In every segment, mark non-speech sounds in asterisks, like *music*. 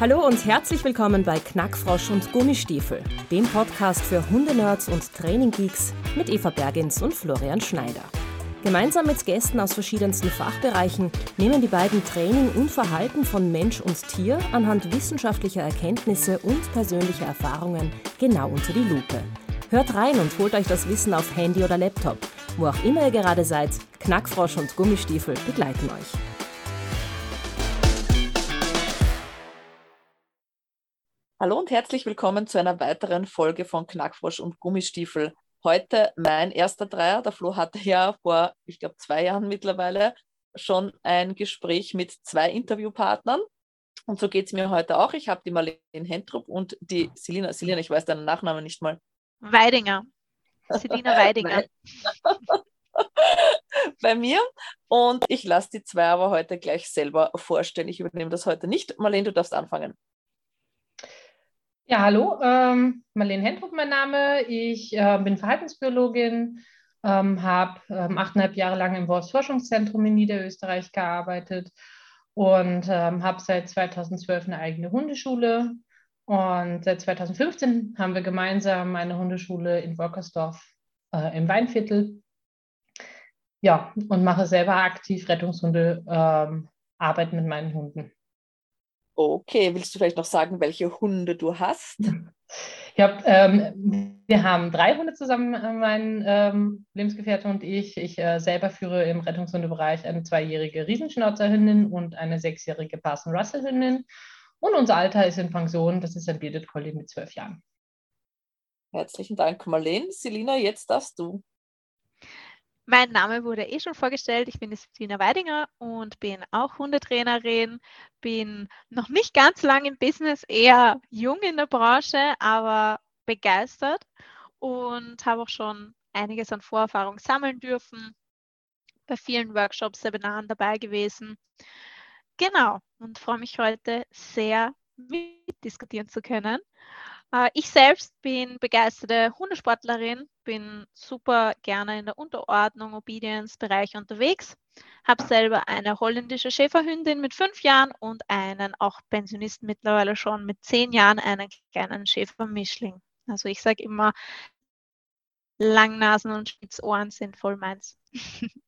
Hallo und herzlich willkommen bei Knackfrosch und Gummistiefel, dem Podcast für Hundenerds und Traininggeeks mit Eva Bergens und Florian Schneider. Gemeinsam mit Gästen aus verschiedensten Fachbereichen nehmen die beiden Training und Verhalten von Mensch und Tier anhand wissenschaftlicher Erkenntnisse und persönlicher Erfahrungen genau unter die Lupe. Hört rein und holt euch das Wissen auf Handy oder Laptop. Wo auch immer ihr gerade seid, Knackfrosch und Gummistiefel begleiten euch. Hallo und herzlich willkommen zu einer weiteren Folge von Knackfrosch und Gummistiefel. Heute mein erster Dreier. Der Flo hatte ja vor, ich glaube, zwei Jahren mittlerweile schon ein Gespräch mit zwei Interviewpartnern. Und so geht es mir heute auch. Ich habe die Marlene Hentrup und die Selina. Selina, ich weiß deinen Nachnamen nicht mal. Weidinger. Selina Weidinger. *laughs* bei mir. Und ich lasse die zwei aber heute gleich selber vorstellen. Ich übernehme das heute nicht. Marlene, du darfst anfangen. Ja, hallo, ähm, Marlene Hendruck mein Name. Ich äh, bin Verhaltensbiologin, ähm, habe ähm, achteinhalb Jahre lang im Wolfsforschungszentrum in Niederösterreich gearbeitet und ähm, habe seit 2012 eine eigene Hundeschule. Und seit 2015 haben wir gemeinsam eine Hundeschule in Wolkersdorf äh, im Weinviertel. Ja, und mache selber aktiv Rettungshunde ähm, Arbeit mit meinen Hunden. Okay, willst du vielleicht noch sagen, welche Hunde du hast? Hab, ähm, wir haben drei Hunde zusammen, äh, mein ähm, Lebensgefährte und ich. Ich äh, selber führe im Rettungshundebereich eine zweijährige Riesenschnauzerhündin und eine sechsjährige Parson Russell Hündin. Und unser Alter ist in Pension, das ist ein Bearded Collie mit zwölf Jahren. Herzlichen Dank, Marlene. Selina, jetzt darfst du. Mein Name wurde eh schon vorgestellt. Ich bin Tina Weidinger und bin auch Hundetrainerin. Bin noch nicht ganz lang im Business, eher jung in der Branche, aber begeistert und habe auch schon einiges an Vorerfahrung sammeln dürfen. Bei vielen Workshops, Seminaren dabei gewesen. Genau, und freue mich heute sehr, mitdiskutieren zu können. Äh, ich selbst bin begeisterte Hundesportlerin, bin super gerne in der Unterordnung, Obedience-Bereich unterwegs, habe selber eine holländische Schäferhündin mit fünf Jahren und einen auch Pensionisten mittlerweile schon mit zehn Jahren, einen kleinen Schäfermischling. Also ich sage immer, Langnasen und Spitzohren sind voll meins. *laughs*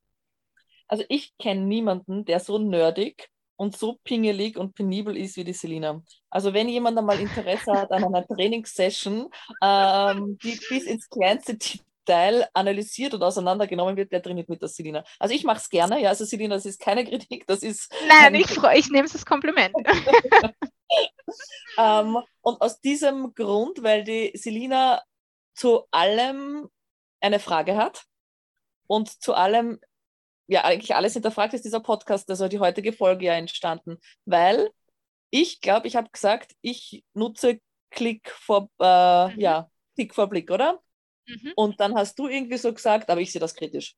Also ich kenne niemanden, der so nerdig und so pingelig und penibel ist wie die Selina. Also wenn jemand einmal Interesse hat an einer Trainingssession, ähm, die bis ins kleinste Detail analysiert und auseinandergenommen wird, der trainiert mit der Selina. Also ich mache es gerne, ja, also Selina, das ist keine Kritik, das ist... Nein, ich, ich nehme es als Kompliment. *laughs* ähm, und aus diesem Grund, weil die Selina zu allem eine Frage hat und zu allem ja eigentlich alles hinterfragt, ist dieser Podcast, also die heutige Folge ja entstanden, weil ich glaube, ich habe gesagt, ich nutze Klick vor, äh, mhm. ja, Klick vor Blick, oder? Mhm. Und dann hast du irgendwie so gesagt, aber ich sehe das kritisch.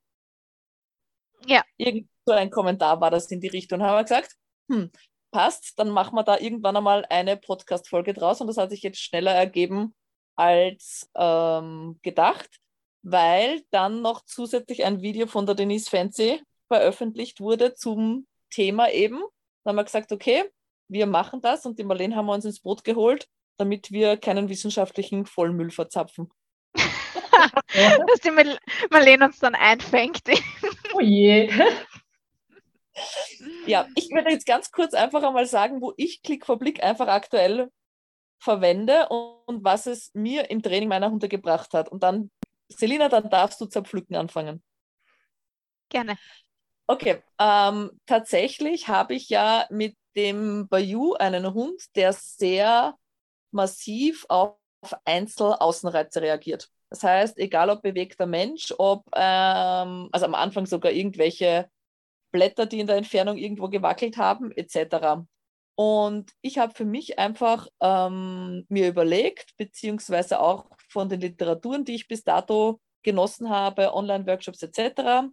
Ja. Irgend so ein Kommentar war das in die Richtung. Und haben wir gesagt, hm, passt, dann machen wir da irgendwann einmal eine Podcast-Folge draus und das hat sich jetzt schneller ergeben als ähm, gedacht weil dann noch zusätzlich ein Video von der Denise Fancy veröffentlicht wurde zum Thema eben. Dann haben wir gesagt, okay, wir machen das und die Marlene haben wir uns ins Boot geholt, damit wir keinen wissenschaftlichen Vollmüll verzapfen. *laughs* Dass die Marlene uns dann einfängt. oh je. Ja, ich würde jetzt ganz kurz einfach einmal sagen, wo ich Klick vor Blick einfach aktuell verwende und, und was es mir im Training meiner Hunde gebracht hat. Und dann Selina, dann darfst du zerpflücken anfangen. Gerne. Okay, ähm, tatsächlich habe ich ja mit dem Bayou einen Hund, der sehr massiv auf Einzelaußenreize reagiert. Das heißt, egal ob bewegter Mensch, ob, ähm, also am Anfang sogar irgendwelche Blätter, die in der Entfernung irgendwo gewackelt haben, etc. Und ich habe für mich einfach ähm, mir überlegt, beziehungsweise auch von den Literaturen, die ich bis dato genossen habe, Online-Workshops etc.,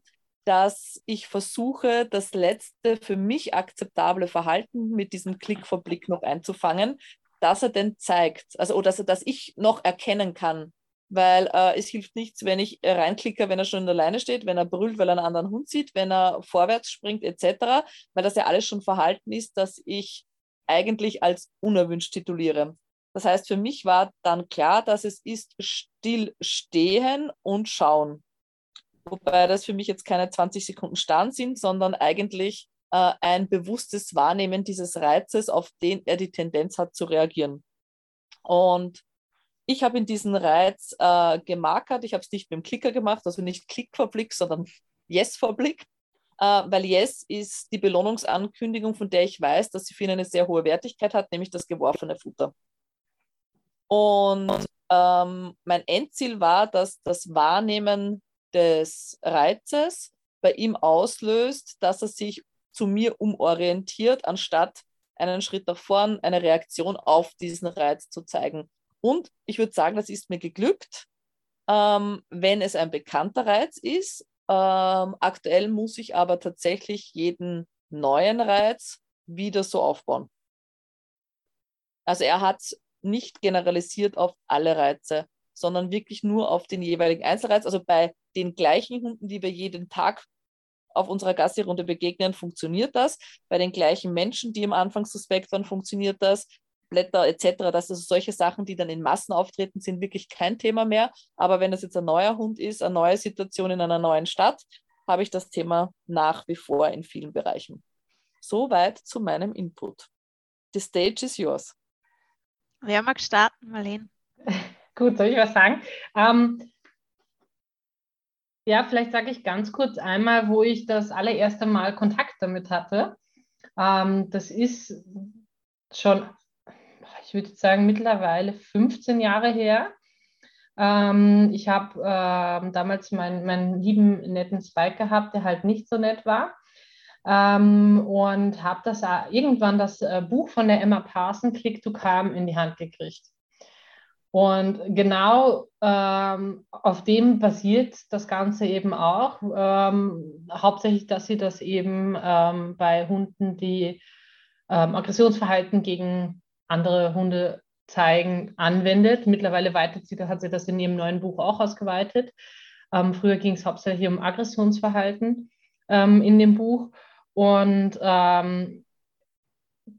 dass ich versuche, das letzte für mich akzeptable Verhalten mit diesem Klick vor Blick noch einzufangen, dass er denn zeigt, also oder dass, er, dass ich noch erkennen kann. Weil äh, es hilft nichts, wenn ich reinklicke, wenn er schon in der Leine steht, wenn er brüllt, weil er einen anderen Hund sieht, wenn er vorwärts springt, etc., weil das ja alles schon Verhalten ist, dass ich eigentlich als unerwünscht tituliere. Das heißt, für mich war dann klar, dass es ist stillstehen und schauen. Wobei das für mich jetzt keine 20 Sekunden Stand sind, sondern eigentlich äh, ein bewusstes Wahrnehmen dieses Reizes, auf den er die Tendenz hat zu reagieren. Und ich habe in diesen Reiz äh, gemarkert. Ich habe es nicht mit dem Klicker gemacht, also nicht Klick vor Blick, sondern Yes vor Blick. Äh, weil Yes ist die Belohnungsankündigung, von der ich weiß, dass sie für ihn eine sehr hohe Wertigkeit hat, nämlich das geworfene Futter. Und ähm, mein Endziel war, dass das Wahrnehmen des Reizes bei ihm auslöst, dass er sich zu mir umorientiert, anstatt einen Schritt nach vorn, eine Reaktion auf diesen Reiz zu zeigen. Und ich würde sagen, das ist mir geglückt, ähm, wenn es ein bekannter Reiz ist. Ähm, aktuell muss ich aber tatsächlich jeden neuen Reiz wieder so aufbauen. Also er hat nicht generalisiert auf alle Reize, sondern wirklich nur auf den jeweiligen Einzelreiz. Also bei den gleichen Hunden, die wir jeden Tag auf unserer Gassi-Runde begegnen, funktioniert das. Bei den gleichen Menschen, die am Anfang suspekt waren, funktioniert das. Blätter etc., dass also solche Sachen, die dann in Massen auftreten, sind wirklich kein Thema mehr. Aber wenn es jetzt ein neuer Hund ist, eine neue Situation in einer neuen Stadt, habe ich das Thema nach wie vor in vielen Bereichen. Soweit zu meinem Input. The stage is yours. Wer mag starten, Marlene? *laughs* Gut, soll ich was sagen? Ähm, ja, vielleicht sage ich ganz kurz einmal, wo ich das allererste Mal Kontakt damit hatte. Ähm, das ist schon, ich würde sagen, mittlerweile 15 Jahre her. Ähm, ich habe äh, damals meinen, meinen lieben, netten Spike gehabt, der halt nicht so nett war. Ähm, und habe das äh, irgendwann das äh, Buch von der Emma Parson, Click to Calm, in die Hand gekriegt. Und genau ähm, auf dem basiert das Ganze eben auch. Ähm, hauptsächlich, dass sie das eben ähm, bei Hunden, die ähm, Aggressionsverhalten gegen andere Hunde zeigen, anwendet. Mittlerweile weitet sie, hat sie das in ihrem neuen Buch auch ausgeweitet. Ähm, früher ging es hauptsächlich um Aggressionsverhalten ähm, in dem Buch. Und ähm,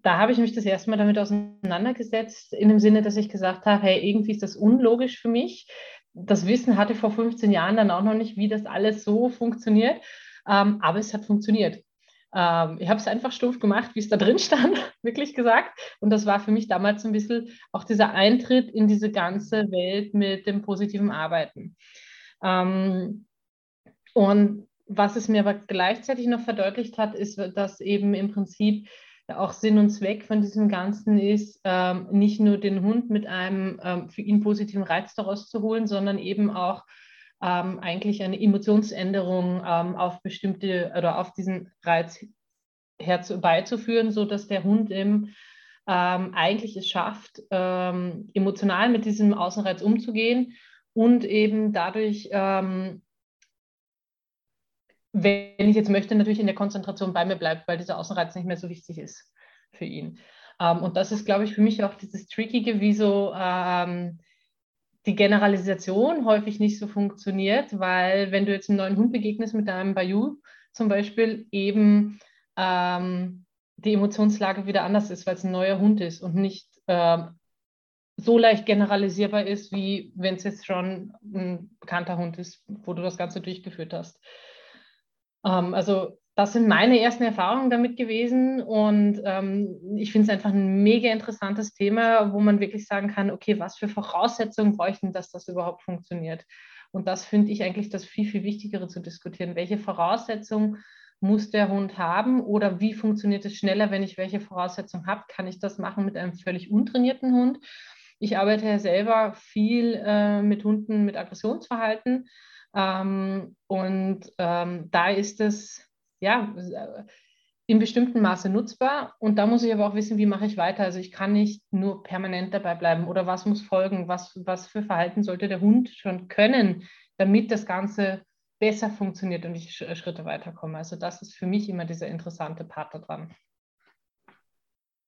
da habe ich mich das erste Mal damit auseinandergesetzt, in dem Sinne, dass ich gesagt habe, hey, irgendwie ist das unlogisch für mich. Das Wissen hatte ich vor 15 Jahren dann auch noch nicht, wie das alles so funktioniert. Ähm, aber es hat funktioniert. Ähm, ich habe es einfach stumpf gemacht, wie es da drin stand, *laughs* wirklich gesagt. Und das war für mich damals ein bisschen auch dieser Eintritt in diese ganze Welt mit dem positiven Arbeiten. Ähm, und was es mir aber gleichzeitig noch verdeutlicht hat, ist, dass eben im Prinzip auch Sinn und Zweck von diesem Ganzen ist, ähm, nicht nur den Hund mit einem ähm, für ihn positiven Reiz daraus zu holen, sondern eben auch ähm, eigentlich eine Emotionsänderung ähm, auf bestimmte oder auf diesen Reiz herbeizuführen, sodass der Hund eben ähm, eigentlich es schafft, ähm, emotional mit diesem Außenreiz umzugehen und eben dadurch wenn ich jetzt möchte, natürlich in der Konzentration bei mir bleibt, weil dieser Außenreiz nicht mehr so wichtig ist für ihn. Ähm, und das ist, glaube ich, für mich auch dieses Trickige, wie so ähm, die Generalisation häufig nicht so funktioniert, weil wenn du jetzt einem neuen Hund begegnest mit deinem Bayou zum Beispiel, eben ähm, die Emotionslage wieder anders ist, weil es ein neuer Hund ist und nicht ähm, so leicht generalisierbar ist, wie wenn es jetzt schon ein bekannter Hund ist, wo du das Ganze durchgeführt hast. Ähm, also das sind meine ersten Erfahrungen damit gewesen und ähm, ich finde es einfach ein mega interessantes Thema, wo man wirklich sagen kann, okay, was für Voraussetzungen bräuchten, dass das überhaupt funktioniert. Und das finde ich eigentlich das viel, viel Wichtigere zu diskutieren. Welche Voraussetzungen muss der Hund haben oder wie funktioniert es schneller, wenn ich welche Voraussetzungen habe? Kann ich das machen mit einem völlig untrainierten Hund? Ich arbeite ja selber viel äh, mit Hunden mit Aggressionsverhalten ähm, und ähm, da ist es ja in bestimmtem Maße nutzbar. Und da muss ich aber auch wissen, wie mache ich weiter. Also ich kann nicht nur permanent dabei bleiben oder was muss folgen, was, was für Verhalten sollte der Hund schon können, damit das Ganze besser funktioniert und ich Schritte weiterkomme. Also das ist für mich immer dieser interessante Part daran.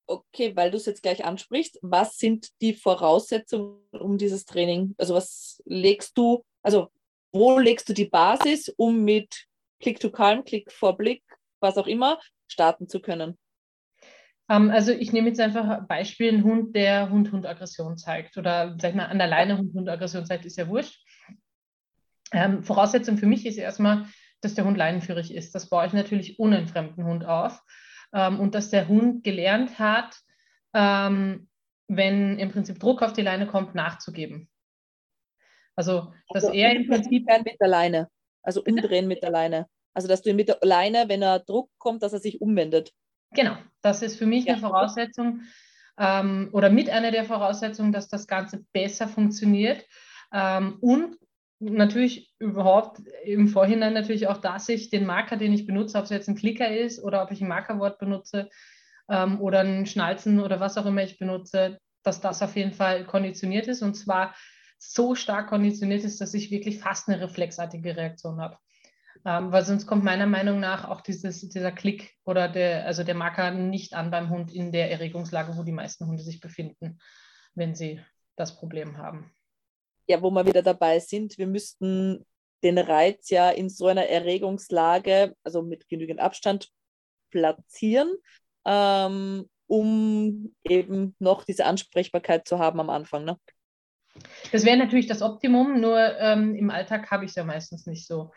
Okay, weil du es jetzt gleich ansprichst, was sind die Voraussetzungen um dieses Training? Also was legst du, also wo legst du die Basis, um mit Click to Calm, Click for Blick, was auch immer, starten zu können? Ähm, also ich nehme jetzt einfach ein Beispiel, ein Hund, der Hund-Hund-Aggression zeigt oder sag ich mal an der Leine Hund-Hund-Aggression zeigt, ist ja wurscht. Ähm, Voraussetzung für mich ist erstmal, dass der Hund leinenführig ist. Das baue ich natürlich ohne einen fremden Hund auf. Ähm, und dass der Hund gelernt hat, ähm, wenn im Prinzip Druck auf die Leine kommt, nachzugeben. Also, dass also, er im Prinzip. Mit der Leine. Also umdrehen mit der Leine. Also, dass du ihn mit der Leine, wenn er Druck kommt, dass er sich umwendet. Genau, das ist für mich ja. eine Voraussetzung ähm, oder mit einer der Voraussetzungen, dass das Ganze besser funktioniert. Ähm, und natürlich überhaupt im Vorhinein natürlich auch, dass ich den Marker, den ich benutze, ob es jetzt ein Klicker ist oder ob ich ein Markerwort benutze ähm, oder ein Schnalzen oder was auch immer ich benutze, dass das auf jeden Fall konditioniert ist und zwar so stark konditioniert ist, dass ich wirklich fast eine reflexartige Reaktion habe. Ähm, weil sonst kommt meiner Meinung nach auch dieses, dieser Klick oder der, also der Marker nicht an beim Hund in der Erregungslage, wo die meisten Hunde sich befinden, wenn sie das Problem haben. Ja, wo wir wieder dabei sind, wir müssten den Reiz ja in so einer Erregungslage, also mit genügend Abstand, platzieren, ähm, um eben noch diese Ansprechbarkeit zu haben am Anfang. Ne? Das wäre natürlich das Optimum, nur ähm, im Alltag habe ich es ja meistens nicht so.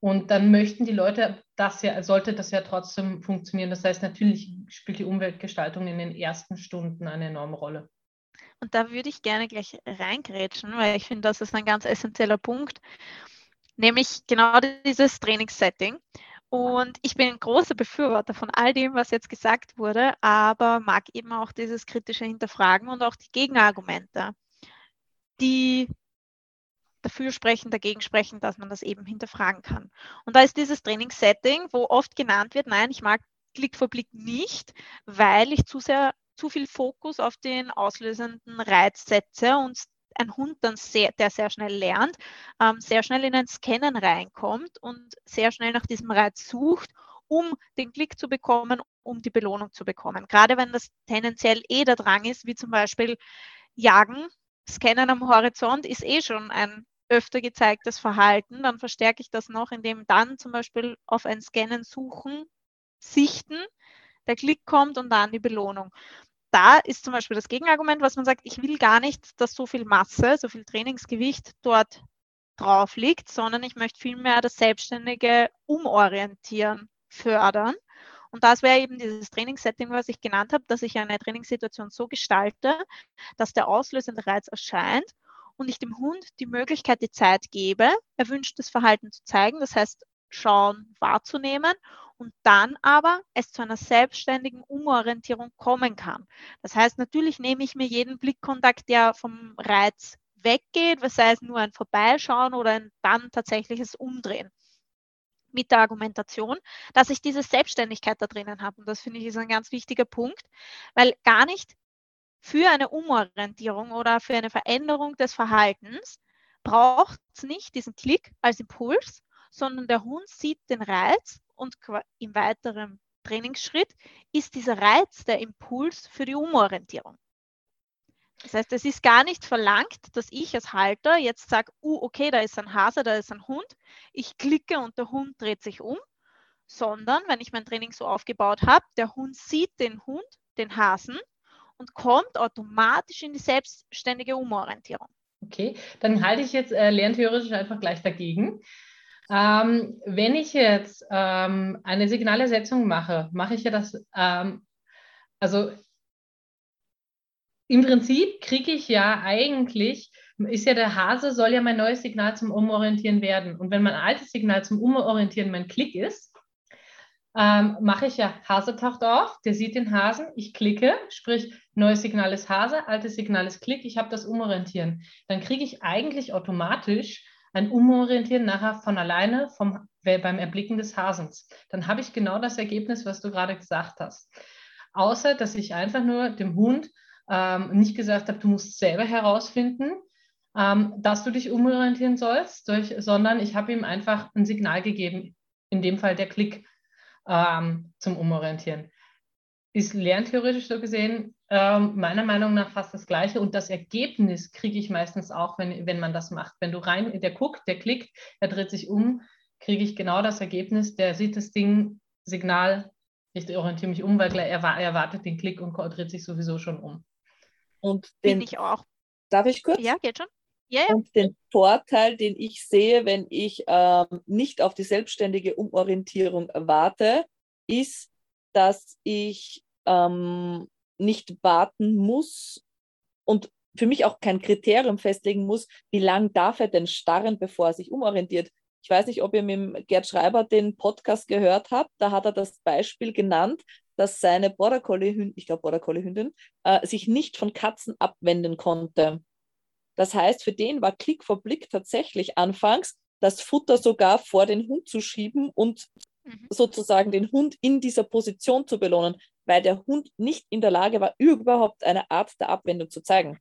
Und dann möchten die Leute das ja, sollte das ja trotzdem funktionieren. Das heißt, natürlich spielt die Umweltgestaltung in den ersten Stunden eine enorme Rolle. Und da würde ich gerne gleich reingrätschen, weil ich finde, das ist ein ganz essentieller Punkt, nämlich genau dieses Trainingssetting. Und ich bin ein großer Befürworter von all dem, was jetzt gesagt wurde, aber mag eben auch dieses kritische Hinterfragen und auch die Gegenargumente, die dafür sprechen, dagegen sprechen, dass man das eben hinterfragen kann. Und da ist dieses Trainingssetting, wo oft genannt wird, nein, ich mag Klick vor Blick nicht, weil ich zu sehr zu viel Fokus auf den auslösenden Reiz setze und ein Hund dann sehr, der sehr schnell lernt, ähm, sehr schnell in ein Scannen reinkommt und sehr schnell nach diesem Reiz sucht, um den Klick zu bekommen, um die Belohnung zu bekommen. Gerade wenn das tendenziell eh der Drang ist, wie zum Beispiel Jagen, Scannen am Horizont ist eh schon ein öfter gezeigtes Verhalten, dann verstärke ich das noch, indem dann zum Beispiel auf ein Scannen suchen, sichten, der Klick kommt und dann die Belohnung. Da ist zum Beispiel das Gegenargument, was man sagt, ich will gar nicht, dass so viel Masse, so viel Trainingsgewicht dort drauf liegt, sondern ich möchte vielmehr das selbstständige Umorientieren fördern. Und das wäre eben dieses Trainingssetting, was ich genannt habe, dass ich eine Trainingssituation so gestalte, dass der auslösende Reiz erscheint und ich dem Hund die Möglichkeit, die Zeit gebe, erwünschtes Verhalten zu zeigen, das heißt schauen, wahrzunehmen und dann aber es zu einer selbstständigen Umorientierung kommen kann. Das heißt, natürlich nehme ich mir jeden Blickkontakt, der vom Reiz weggeht, was sei es nur ein Vorbeischauen oder ein dann tatsächliches Umdrehen mit der Argumentation, dass ich diese Selbstständigkeit da drinnen habe. Und das finde ich ist ein ganz wichtiger Punkt, weil gar nicht für eine Umorientierung oder für eine Veränderung des Verhaltens braucht es nicht diesen Klick als Impuls, sondern der Hund sieht den Reiz und im weiteren Trainingsschritt ist dieser Reiz der Impuls für die Umorientierung. Das heißt, es ist gar nicht verlangt, dass ich als Halter jetzt sage, uh, okay, da ist ein Hase, da ist ein Hund. Ich klicke und der Hund dreht sich um, sondern wenn ich mein Training so aufgebaut habe, der Hund sieht den Hund, den Hasen und kommt automatisch in die selbstständige Umorientierung. Okay, dann halte ich jetzt äh, lerntheoretisch einfach gleich dagegen. Ähm, wenn ich jetzt ähm, eine Signalersetzung mache, mache ich ja das, ähm, also im Prinzip kriege ich ja eigentlich, ist ja der Hase, soll ja mein neues Signal zum Umorientieren werden. Und wenn mein altes Signal zum Umorientieren mein Klick ist, ähm, mache ich ja, Hase taucht auf, der sieht den Hasen, ich klicke, sprich neues Signal ist Hase, altes Signal ist Klick, ich habe das Umorientieren. Dann kriege ich eigentlich automatisch ein Umorientieren nachher von alleine vom, beim Erblicken des Hasens. Dann habe ich genau das Ergebnis, was du gerade gesagt hast. Außer, dass ich einfach nur dem Hund ähm, nicht gesagt habe, du musst selber herausfinden, ähm, dass du dich umorientieren sollst, durch, sondern ich habe ihm einfach ein Signal gegeben, in dem Fall der Klick ähm, zum Umorientieren. Ist lerntheoretisch so gesehen ähm, meiner Meinung nach fast das Gleiche und das Ergebnis kriege ich meistens auch, wenn, wenn man das macht. Wenn du rein, der guckt, der klickt, er dreht sich um, kriege ich genau das Ergebnis, der sieht das Ding, Signal, ich orientiere mich um, weil er erwartet den Klick und dreht sich sowieso schon um. Und den, ich auch. Darf ich kurz? Ja, geht schon. Ja, ja. Und den Vorteil, den ich sehe, wenn ich ähm, nicht auf die selbstständige Umorientierung warte, ist, dass ich ähm, nicht warten muss und für mich auch kein Kriterium festlegen muss, wie lange darf er denn starren, bevor er sich umorientiert. Ich weiß nicht, ob ihr mit Gerd Schreiber den Podcast gehört habt. Da hat er das Beispiel genannt, dass seine Border Collie Hündin, ich glaube Border Collie Hündin, äh, sich nicht von Katzen abwenden konnte. Das heißt, für den war Klick vor Blick tatsächlich anfangs das Futter sogar vor den Hund zu schieben und mhm. sozusagen den Hund in dieser Position zu belohnen, weil der Hund nicht in der Lage war, überhaupt eine Art der Abwendung zu zeigen.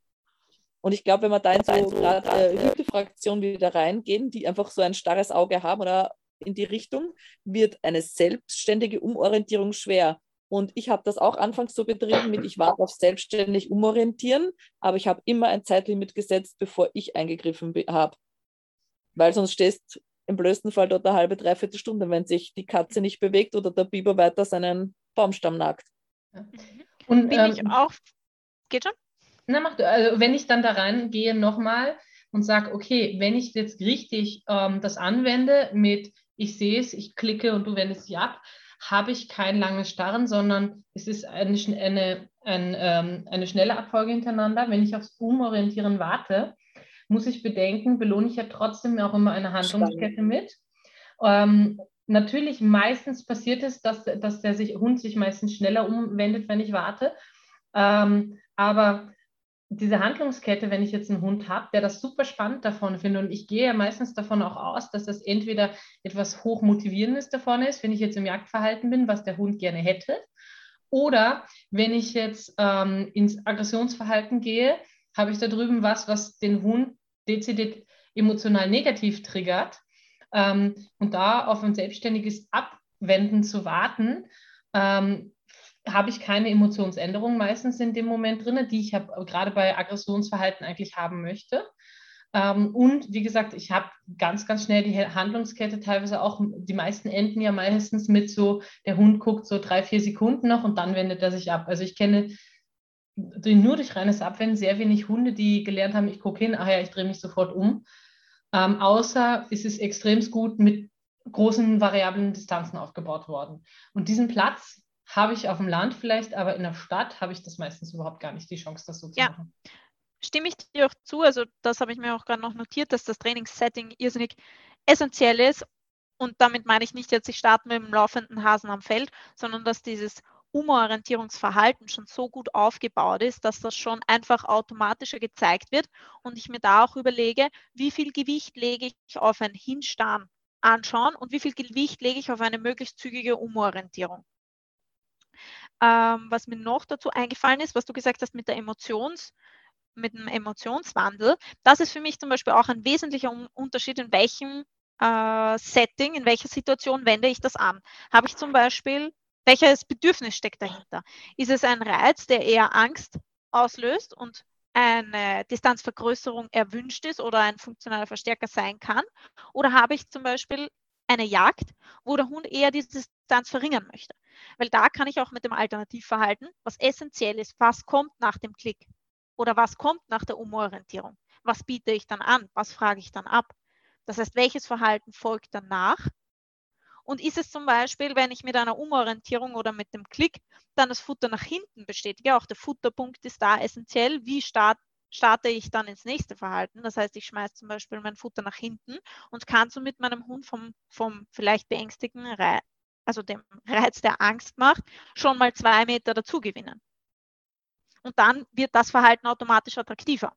Und ich glaube, wenn wir da in so gerade äh, Hütefraktion wieder reingehen, die einfach so ein starres Auge haben oder in die Richtung, wird eine selbstständige Umorientierung schwer. Und ich habe das auch anfangs so betrieben mit, ich warte auf selbstständig umorientieren, aber ich habe immer ein Zeitlimit gesetzt, bevor ich eingegriffen habe. Weil sonst stehst im blödsten Fall dort eine halbe, dreiviertel Stunde, wenn sich die Katze nicht bewegt oder der Biber weiter seinen Baumstamm nagt. Und bin ähm, ich auch, geht schon? Na, mach du. Also, wenn ich dann da reingehe nochmal und sage, okay, wenn ich jetzt richtig ähm, das anwende mit, ich sehe es, ich klicke und du wendest dich ab, habe ich kein langes Starren, sondern es ist eine, eine, ein, ähm, eine schnelle Abfolge hintereinander. Wenn ich aufs Umorientieren warte, muss ich bedenken, belohne ich ja trotzdem auch immer eine Handlungskette mit. Ähm, natürlich, meistens passiert es, dass, dass der sich, Hund sich meistens schneller umwendet, wenn ich warte. Ähm, aber diese Handlungskette, wenn ich jetzt einen Hund habe, der das super spannend davon findet und ich gehe ja meistens davon auch aus, dass das entweder etwas hochmotivierendes davon ist, wenn ich jetzt im Jagdverhalten bin, was der Hund gerne hätte, oder wenn ich jetzt ähm, ins Aggressionsverhalten gehe, habe ich da drüben was, was den Hund dezidiert emotional negativ triggert. Ähm, und da auf ein selbstständiges Abwenden zu warten, ähm, habe ich keine Emotionsänderung meistens in dem Moment drin, die ich hab, gerade bei Aggressionsverhalten eigentlich haben möchte. Ähm, und wie gesagt, ich habe ganz, ganz schnell die Handlungskette teilweise auch, die meisten enden ja meistens mit so, der Hund guckt so drei, vier Sekunden noch und dann wendet er sich ab. Also ich kenne nur durch reines Abwenden sehr wenig Hunde, die gelernt haben, ich gucke hin, ach ja, ich drehe mich sofort um. Ähm, außer ist es extrem gut mit großen variablen Distanzen aufgebaut worden. Und diesen Platz, habe ich auf dem Land vielleicht, aber in der Stadt habe ich das meistens überhaupt gar nicht die Chance, das so zu ja. machen. Stimme ich dir auch zu, also das habe ich mir auch gerade noch notiert, dass das Trainingssetting irrsinnig essentiell ist. Und damit meine ich nicht jetzt, ich starte mit dem laufenden Hasen am Feld, sondern dass dieses Umorientierungsverhalten schon so gut aufgebaut ist, dass das schon einfach automatischer gezeigt wird und ich mir da auch überlege, wie viel Gewicht lege ich auf ein Hinstarren anschauen und wie viel Gewicht lege ich auf eine möglichst zügige Umorientierung. Ähm, was mir noch dazu eingefallen ist, was du gesagt hast mit der Emotions, mit dem Emotionswandel, das ist für mich zum Beispiel auch ein wesentlicher Unterschied, in welchem äh, Setting, in welcher Situation wende ich das an. Habe ich zum Beispiel, welches Bedürfnis steckt dahinter? Ist es ein Reiz, der eher Angst auslöst und eine Distanzvergrößerung erwünscht ist oder ein funktionaler Verstärker sein kann? Oder habe ich zum Beispiel eine Jagd, wo der Hund eher diese Distanz verringern möchte. Weil da kann ich auch mit dem Alternativverhalten, was essentiell ist, was kommt nach dem Klick oder was kommt nach der Umorientierung, was biete ich dann an, was frage ich dann ab. Das heißt, welches Verhalten folgt danach? Und ist es zum Beispiel, wenn ich mit einer Umorientierung oder mit dem Klick dann das Futter nach hinten bestätige, auch der Futterpunkt ist da essentiell, wie start, starte ich dann ins nächste Verhalten. Das heißt, ich schmeiße zum Beispiel mein Futter nach hinten und kann so mit meinem Hund vom, vom vielleicht beängstigten, Re also dem *laughs* Reiz der Angst macht, schon mal zwei Meter dazu gewinnen. Und dann wird das Verhalten automatisch attraktiver.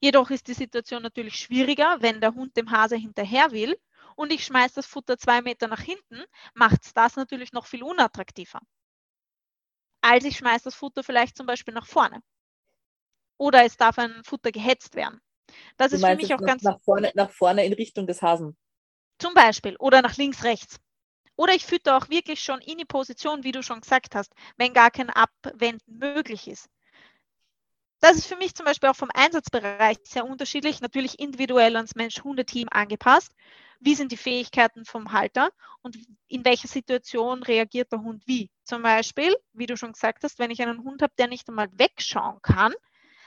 Jedoch ist die Situation natürlich schwieriger, wenn der Hund dem Hase hinterher will und ich schmeiße das Futter zwei Meter nach hinten, macht es das natürlich noch viel unattraktiver. Als ich schmeiße das Futter vielleicht zum Beispiel nach vorne oder es darf ein Futter gehetzt werden. Das du ist für mich auch ganz. Nach vorne, nach vorne in Richtung des Hasen. Zum Beispiel. Oder nach links, rechts. Oder ich fütter auch wirklich schon in die Position, wie du schon gesagt hast, wenn gar kein Abwenden möglich ist. das ist für mich zum Beispiel auch vom Einsatzbereich sehr unterschiedlich, natürlich individuell ans Mensch-Hunde-Team angepasst. Wie sind die Fähigkeiten vom Halter und in welcher Situation reagiert der Hund wie? Zum Beispiel, wie du schon gesagt hast, wenn ich einen Hund habe, der nicht einmal wegschauen kann,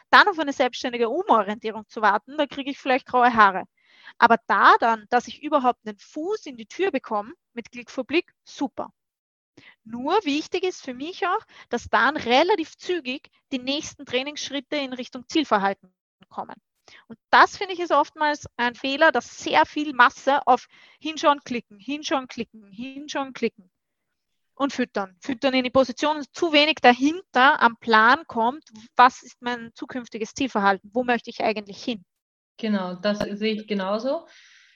dann auf eine selbstständige Umorientierung zu warten, da kriege ich vielleicht graue Haare. Aber da dann, dass ich überhaupt einen Fuß in die Tür bekomme mit Klick vor Blick, super. Nur wichtig ist für mich auch, dass dann relativ zügig die nächsten Trainingsschritte in Richtung Zielverhalten kommen. Und das finde ich ist oftmals ein Fehler, dass sehr viel Masse auf hinschauen, klicken, hinschauen, klicken, hinschauen, klicken und füttern. Füttern in die Position, zu wenig dahinter am Plan kommt, was ist mein zukünftiges Zielverhalten, wo möchte ich eigentlich hin. Genau, das sehe ich genauso.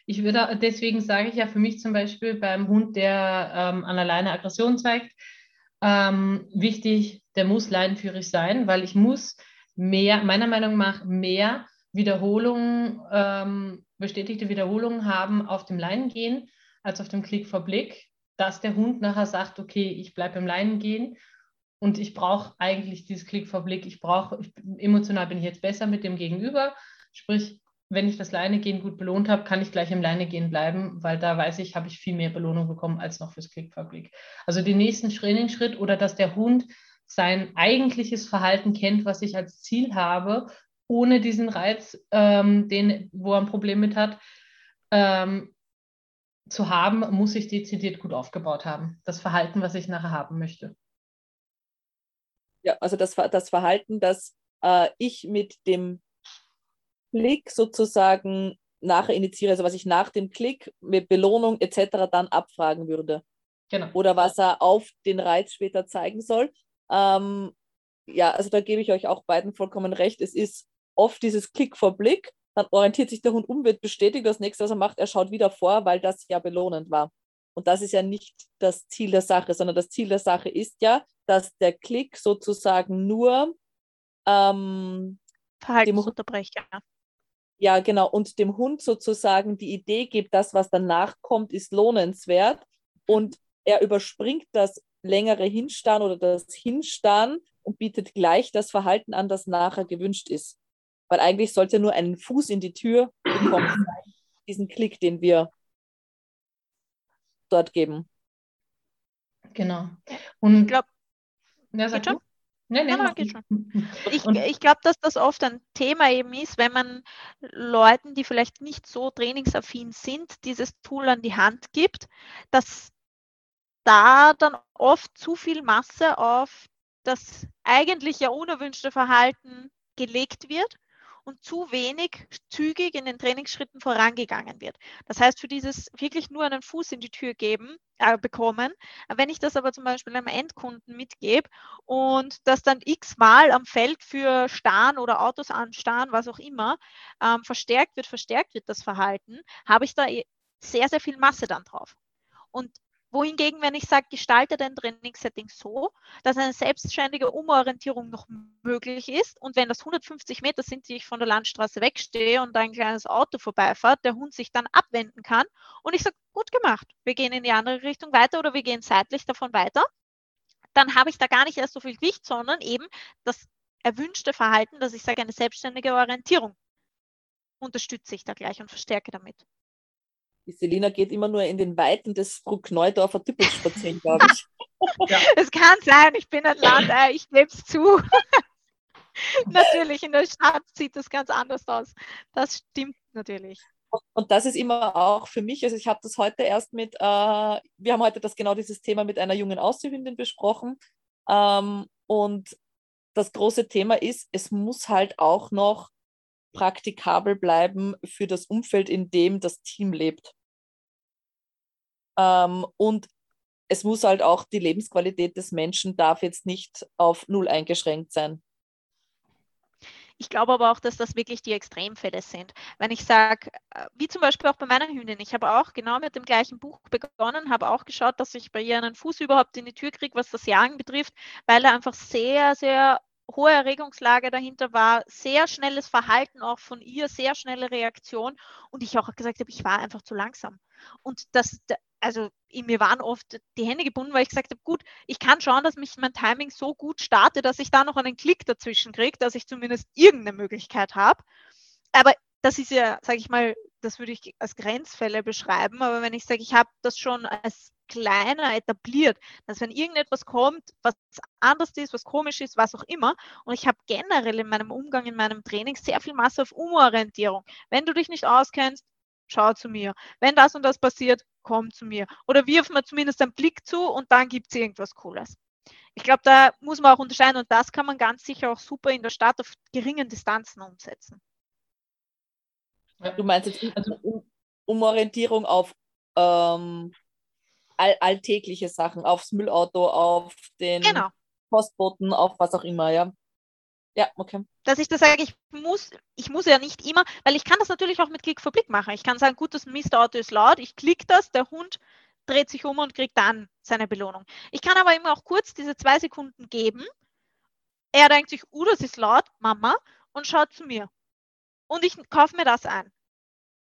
Ich würde, deswegen sage ich ja für mich zum Beispiel beim Hund, der ähm, an alleine Aggression zeigt, ähm, wichtig, der muss leinenführig sein, weil ich muss mehr, meiner Meinung nach, mehr Wiederholungen, ähm, bestätigte Wiederholungen haben auf dem Leinengehen als auf dem Klick vor Blick, dass der Hund nachher sagt, okay, ich bleibe im Leinengehen und ich brauche eigentlich dieses Klick vor Blick. Ich brauche, emotional bin ich jetzt besser mit dem Gegenüber, sprich, wenn ich das Leinegehen gut belohnt habe, kann ich gleich im Leinegehen bleiben, weil da weiß ich, habe ich viel mehr Belohnung bekommen als noch fürs Klick vor Blick. Also den nächsten Trainingsschritt oder dass der Hund sein eigentliches Verhalten kennt, was ich als Ziel habe, ohne diesen Reiz, ähm, den, wo er ein Problem mit hat, ähm, zu haben, muss ich dezidiert gut aufgebaut haben. Das Verhalten, was ich nachher haben möchte. Ja, also das, das Verhalten, das äh, ich mit dem Klick sozusagen nachher initiiere, also was ich nach dem Klick mit Belohnung etc. dann abfragen würde. Genau. Oder was er auf den Reiz später zeigen soll. Ähm, ja, also da gebe ich euch auch beiden vollkommen recht. Es ist oft dieses Klick vor Blick, dann orientiert sich der Hund um, wird bestätigt, das nächste, was er macht, er schaut wieder vor, weil das ja belohnend war. Und das ist ja nicht das Ziel der Sache, sondern das Ziel der Sache ist ja, dass der Klick sozusagen nur ähm, Verhaltensunterbrecher. Ja, genau. Und dem Hund sozusagen die Idee gibt, das, was danach kommt, ist lohnenswert. Und er überspringt das längere Hinstarren oder das Hinstarren und bietet gleich das Verhalten an, das nachher gewünscht ist. Weil eigentlich sollte nur einen Fuß in die Tür bekommen, diesen Klick, den wir dort geben. Genau. Und ich glaube, ja, sag Nein, nein, nein, geht schon. *laughs* Ich, ich glaube, dass das oft ein Thema eben ist, wenn man Leuten, die vielleicht nicht so trainingsaffin sind, dieses Tool an die Hand gibt, dass da dann oft zu viel Masse auf das eigentlich ja unerwünschte Verhalten gelegt wird und zu wenig zügig in den Trainingsschritten vorangegangen wird. Das heißt, für dieses wirklich nur einen Fuß in die Tür geben, äh, bekommen, wenn ich das aber zum Beispiel einem Endkunden mitgebe und das dann x-mal am Feld für Starren oder Autos anstarren, was auch immer, ähm, verstärkt wird, verstärkt wird das Verhalten, habe ich da eh sehr, sehr viel Masse dann drauf. Und wohingegen, wenn ich sage, gestalte dein Trainingssetting so, dass eine selbstständige Umorientierung noch möglich ist und wenn das 150 Meter sind, die ich von der Landstraße wegstehe und ein kleines Auto vorbeifahrt, der Hund sich dann abwenden kann und ich sage, gut gemacht, wir gehen in die andere Richtung weiter oder wir gehen seitlich davon weiter, dann habe ich da gar nicht erst so viel Gewicht, sondern eben das erwünschte Verhalten, dass ich sage, eine selbstständige Orientierung unterstütze ich da gleich und verstärke damit. Die Selina geht immer nur in den Weiten des Bruckneudorfer Tüppels spazieren, glaube ich. *laughs* ja. Es kann sein, ich bin ein Landei, ich gebe es zu. *laughs* natürlich, in der Stadt sieht das ganz anders aus. Das stimmt natürlich. Und das ist immer auch für mich, also ich habe das heute erst mit, äh, wir haben heute das genau dieses Thema mit einer jungen Auszühhündin besprochen. Ähm, und das große Thema ist, es muss halt auch noch praktikabel bleiben für das Umfeld, in dem das Team lebt. Ähm, und es muss halt auch die Lebensqualität des Menschen darf jetzt nicht auf null eingeschränkt sein. Ich glaube aber auch, dass das wirklich die Extremfälle sind. Wenn ich sage, äh, wie zum Beispiel auch bei meiner Hündin, ich habe auch genau mit dem gleichen Buch begonnen, habe auch geschaut, dass ich bei ihr einen Fuß überhaupt in die Tür kriege, was das Jagen betrifft, weil er einfach sehr, sehr hohe Erregungslage dahinter war, sehr schnelles Verhalten auch von ihr, sehr schnelle Reaktion und ich auch gesagt habe, ich war einfach zu langsam. Und das, also mir waren oft die Hände gebunden, weil ich gesagt habe, gut, ich kann schauen, dass mich mein Timing so gut starte, dass ich da noch einen Klick dazwischen kriege, dass ich zumindest irgendeine Möglichkeit habe. Aber das ist ja, sage ich mal, das würde ich als Grenzfälle beschreiben. Aber wenn ich sage, ich habe das schon als kleiner etabliert, dass wenn irgendetwas kommt, was anders ist, was komisch ist, was auch immer, und ich habe generell in meinem Umgang, in meinem Training sehr viel Masse auf Umorientierung. Wenn du dich nicht auskennst, schau zu mir. Wenn das und das passiert, komm zu mir. Oder wirf mir zumindest einen Blick zu und dann gibt es irgendwas Cooles. Ich glaube, da muss man auch unterscheiden und das kann man ganz sicher auch super in der Stadt auf geringen Distanzen umsetzen. Du meinst jetzt also um, Umorientierung auf ähm, all, alltägliche Sachen, aufs Müllauto, auf den genau. Postboten, auf was auch immer, ja. Ja, okay. Dass ich das sage, ich muss, ich muss ja nicht immer, weil ich kann das natürlich auch mit Klick vor Blick machen. Ich kann sagen, gut, das Mistauto ist laut, ich klicke das, der Hund dreht sich um und kriegt dann seine Belohnung. Ich kann aber immer auch kurz diese zwei Sekunden geben. Er denkt sich, uh, das ist laut, Mama, und schaut zu mir. Und ich kaufe mir das ein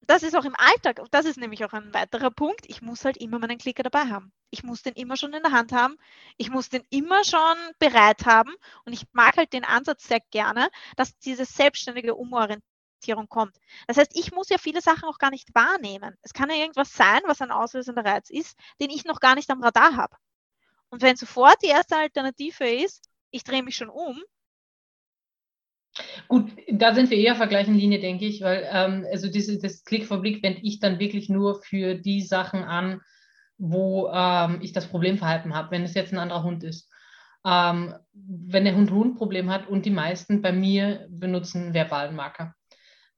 das ist auch im Alltag, das ist nämlich auch ein weiterer Punkt, ich muss halt immer meinen Klicker dabei haben. Ich muss den immer schon in der Hand haben. Ich muss den immer schon bereit haben. Und ich mag halt den Ansatz sehr gerne, dass diese selbstständige Umorientierung kommt. Das heißt, ich muss ja viele Sachen auch gar nicht wahrnehmen. Es kann ja irgendwas sein, was ein auslösender Reiz ist, den ich noch gar nicht am Radar habe. Und wenn sofort die erste Alternative ist, ich drehe mich schon um, Gut, da sind wir eher vergleichen Linie, denke ich, weil ähm, also diese, das Klick vor Blick wende ich dann wirklich nur für die Sachen an, wo ähm, ich das Problemverhalten habe, wenn es jetzt ein anderer Hund ist. Ähm, wenn der Hund Hund-Problem hat und die meisten bei mir benutzen verbalen Marker.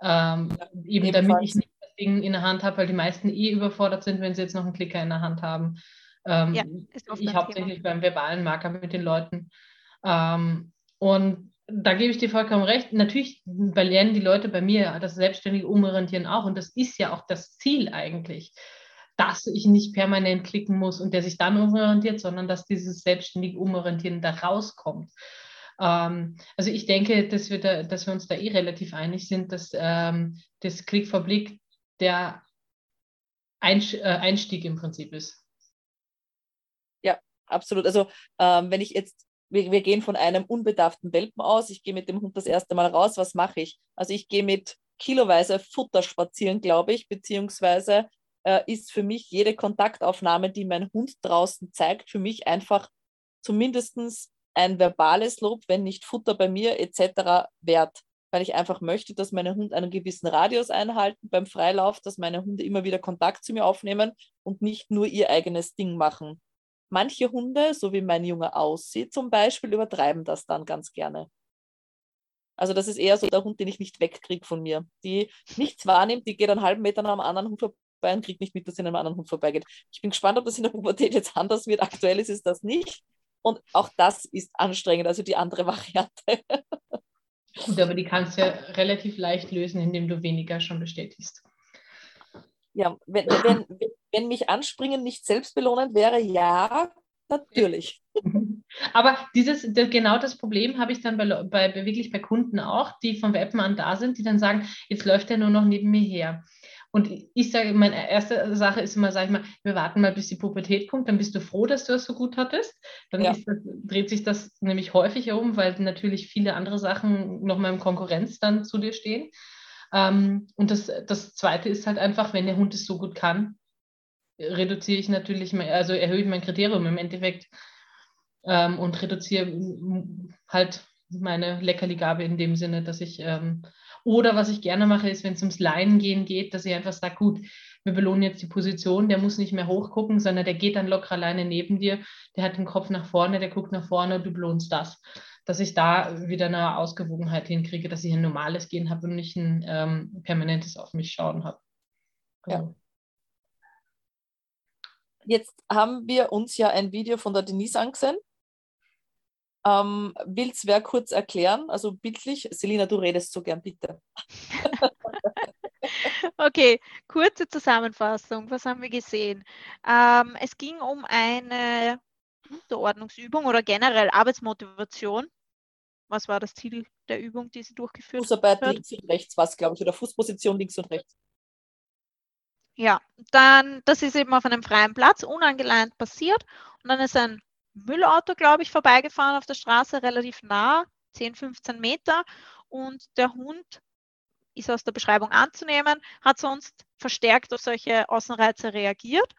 Ähm, eben Ebenfalls. damit ich nicht das Ding in der Hand habe, weil die meisten eh überfordert sind, wenn sie jetzt noch einen Klicker in der Hand haben. Ähm, ja, ich hauptsächlich Thema. beim verbalen Marker mit den Leuten. Ähm, und da gebe ich dir vollkommen recht. Natürlich lernen die Leute bei mir das selbstständige Umorientieren auch. Und das ist ja auch das Ziel eigentlich, dass ich nicht permanent klicken muss und der sich dann umorientiert, sondern dass dieses selbstständige Umorientieren da rauskommt. Ähm, also ich denke, dass wir, da, dass wir uns da eh relativ einig sind, dass ähm, das Klick vor Blick der äh, Einstieg im Prinzip ist. Ja, absolut. Also ähm, wenn ich jetzt wir, wir gehen von einem unbedarften Welpen aus. Ich gehe mit dem Hund das erste Mal raus. Was mache ich? Also ich gehe mit kiloweise Futter spazieren, glaube ich, beziehungsweise äh, ist für mich jede Kontaktaufnahme, die mein Hund draußen zeigt, für mich einfach zumindest ein verbales Lob, wenn nicht Futter bei mir etc. wert. Weil ich einfach möchte, dass meine Hunde einen gewissen Radius einhalten beim Freilauf, dass meine Hunde immer wieder Kontakt zu mir aufnehmen und nicht nur ihr eigenes Ding machen. Manche Hunde, so wie mein Junge aussieht zum Beispiel, übertreiben das dann ganz gerne. Also das ist eher so der Hund, den ich nicht wegkriege von mir. Die nichts wahrnimmt, die geht einen halben Meter am anderen Hund vorbei und kriegt nicht mit, dass sie an einem anderen Hund vorbeigeht. Ich bin gespannt, ob das in der Pubertät jetzt anders wird. Aktuell ist es das nicht. Und auch das ist anstrengend, also die andere *laughs* Variante. Gut, aber die kannst du ja relativ leicht lösen, indem du weniger schon bestätigst. Ja, wenn, wenn, wenn mich anspringen nicht selbstbelohnend wäre, ja, natürlich. *laughs* Aber dieses, das, genau das Problem habe ich dann bei, bei, wirklich bei Kunden auch, die von Weppen an da sind, die dann sagen, jetzt läuft er nur noch neben mir her. Und ich sage, meine erste Sache ist immer, sage ich mal, wir warten mal, bis die Pubertät kommt, dann bist du froh, dass du es so gut hattest. Dann ja. das, dreht sich das nämlich häufig herum, weil natürlich viele andere Sachen nochmal im Konkurrenz dann zu dir stehen. Ähm, und das, das Zweite ist halt einfach, wenn der Hund es so gut kann, reduziere ich natürlich, mein, also erhöhe ich mein Kriterium im Endeffekt ähm, und reduziere halt meine Leckerligabe in dem Sinne, dass ich, ähm, oder was ich gerne mache, ist, wenn es ums Leinen gehen geht, dass ich einfach sage, gut, wir belohnen jetzt die Position, der muss nicht mehr hochgucken, sondern der geht dann locker alleine neben dir, der hat den Kopf nach vorne, der guckt nach vorne du belohnst das dass ich da wieder eine Ausgewogenheit hinkriege, dass ich ein normales Gehen habe und nicht ein ähm, permanentes auf mich schauen habe. Also. Ja. Jetzt haben wir uns ja ein Video von der Denise angesehen. Ähm, Willst wer kurz erklären? Also bildlich, Selina, du redest so gern, bitte. *laughs* okay, kurze Zusammenfassung. Was haben wir gesehen? Ähm, es ging um eine Unterordnungsübung oder generell Arbeitsmotivation. Was war das Ziel der Übung, die sie durchgeführt Fußarbeit hat? links und rechts, was glaube ich, oder Fußposition links und rechts. Ja, dann, das ist eben auf einem freien Platz, unangeleint passiert. Und dann ist ein Müllauto, glaube ich, vorbeigefahren auf der Straße, relativ nah, 10, 15 Meter. Und der Hund ist aus der Beschreibung anzunehmen, hat sonst verstärkt auf solche Außenreize reagiert.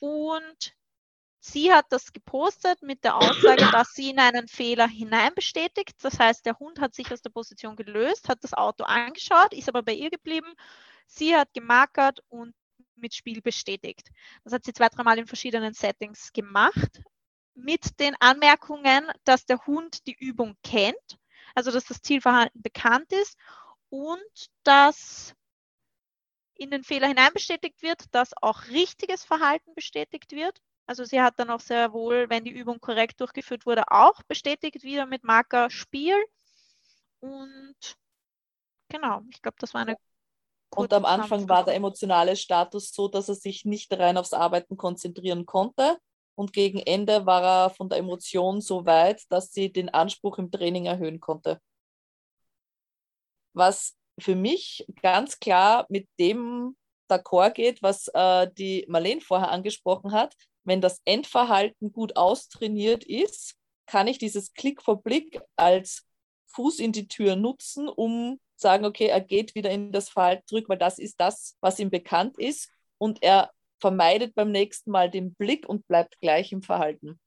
Und sie hat das gepostet mit der Aussage, *coughs* dass sie in einen Fehler hinein bestätigt. Das heißt, der Hund hat sich aus der Position gelöst, hat das Auto angeschaut, ist aber bei ihr geblieben. Sie hat gemarkert und mit Spiel bestätigt. Das hat sie zwei, dreimal in verschiedenen Settings gemacht, mit den Anmerkungen, dass der Hund die Übung kennt, also dass das Zielverhalten bekannt ist und dass in den Fehler hinein bestätigt wird, dass auch richtiges Verhalten bestätigt wird. Also sie hat dann auch sehr wohl, wenn die Übung korrekt durchgeführt wurde, auch bestätigt wieder mit Marker Spiel. Und genau, ich glaube, das war eine und am Anfang war der emotionale Status so, dass er sich nicht rein aufs Arbeiten konzentrieren konnte. Und gegen Ende war er von der Emotion so weit, dass sie den Anspruch im Training erhöhen konnte. Was für mich ganz klar mit dem d'accord geht, was äh, die Marlene vorher angesprochen hat. Wenn das Endverhalten gut austrainiert ist, kann ich dieses Klick vor Blick als Fuß in die Tür nutzen, um sagen, okay, er geht wieder in das Verhalten zurück, weil das ist das, was ihm bekannt ist und er vermeidet beim nächsten Mal den Blick und bleibt gleich im Verhalten.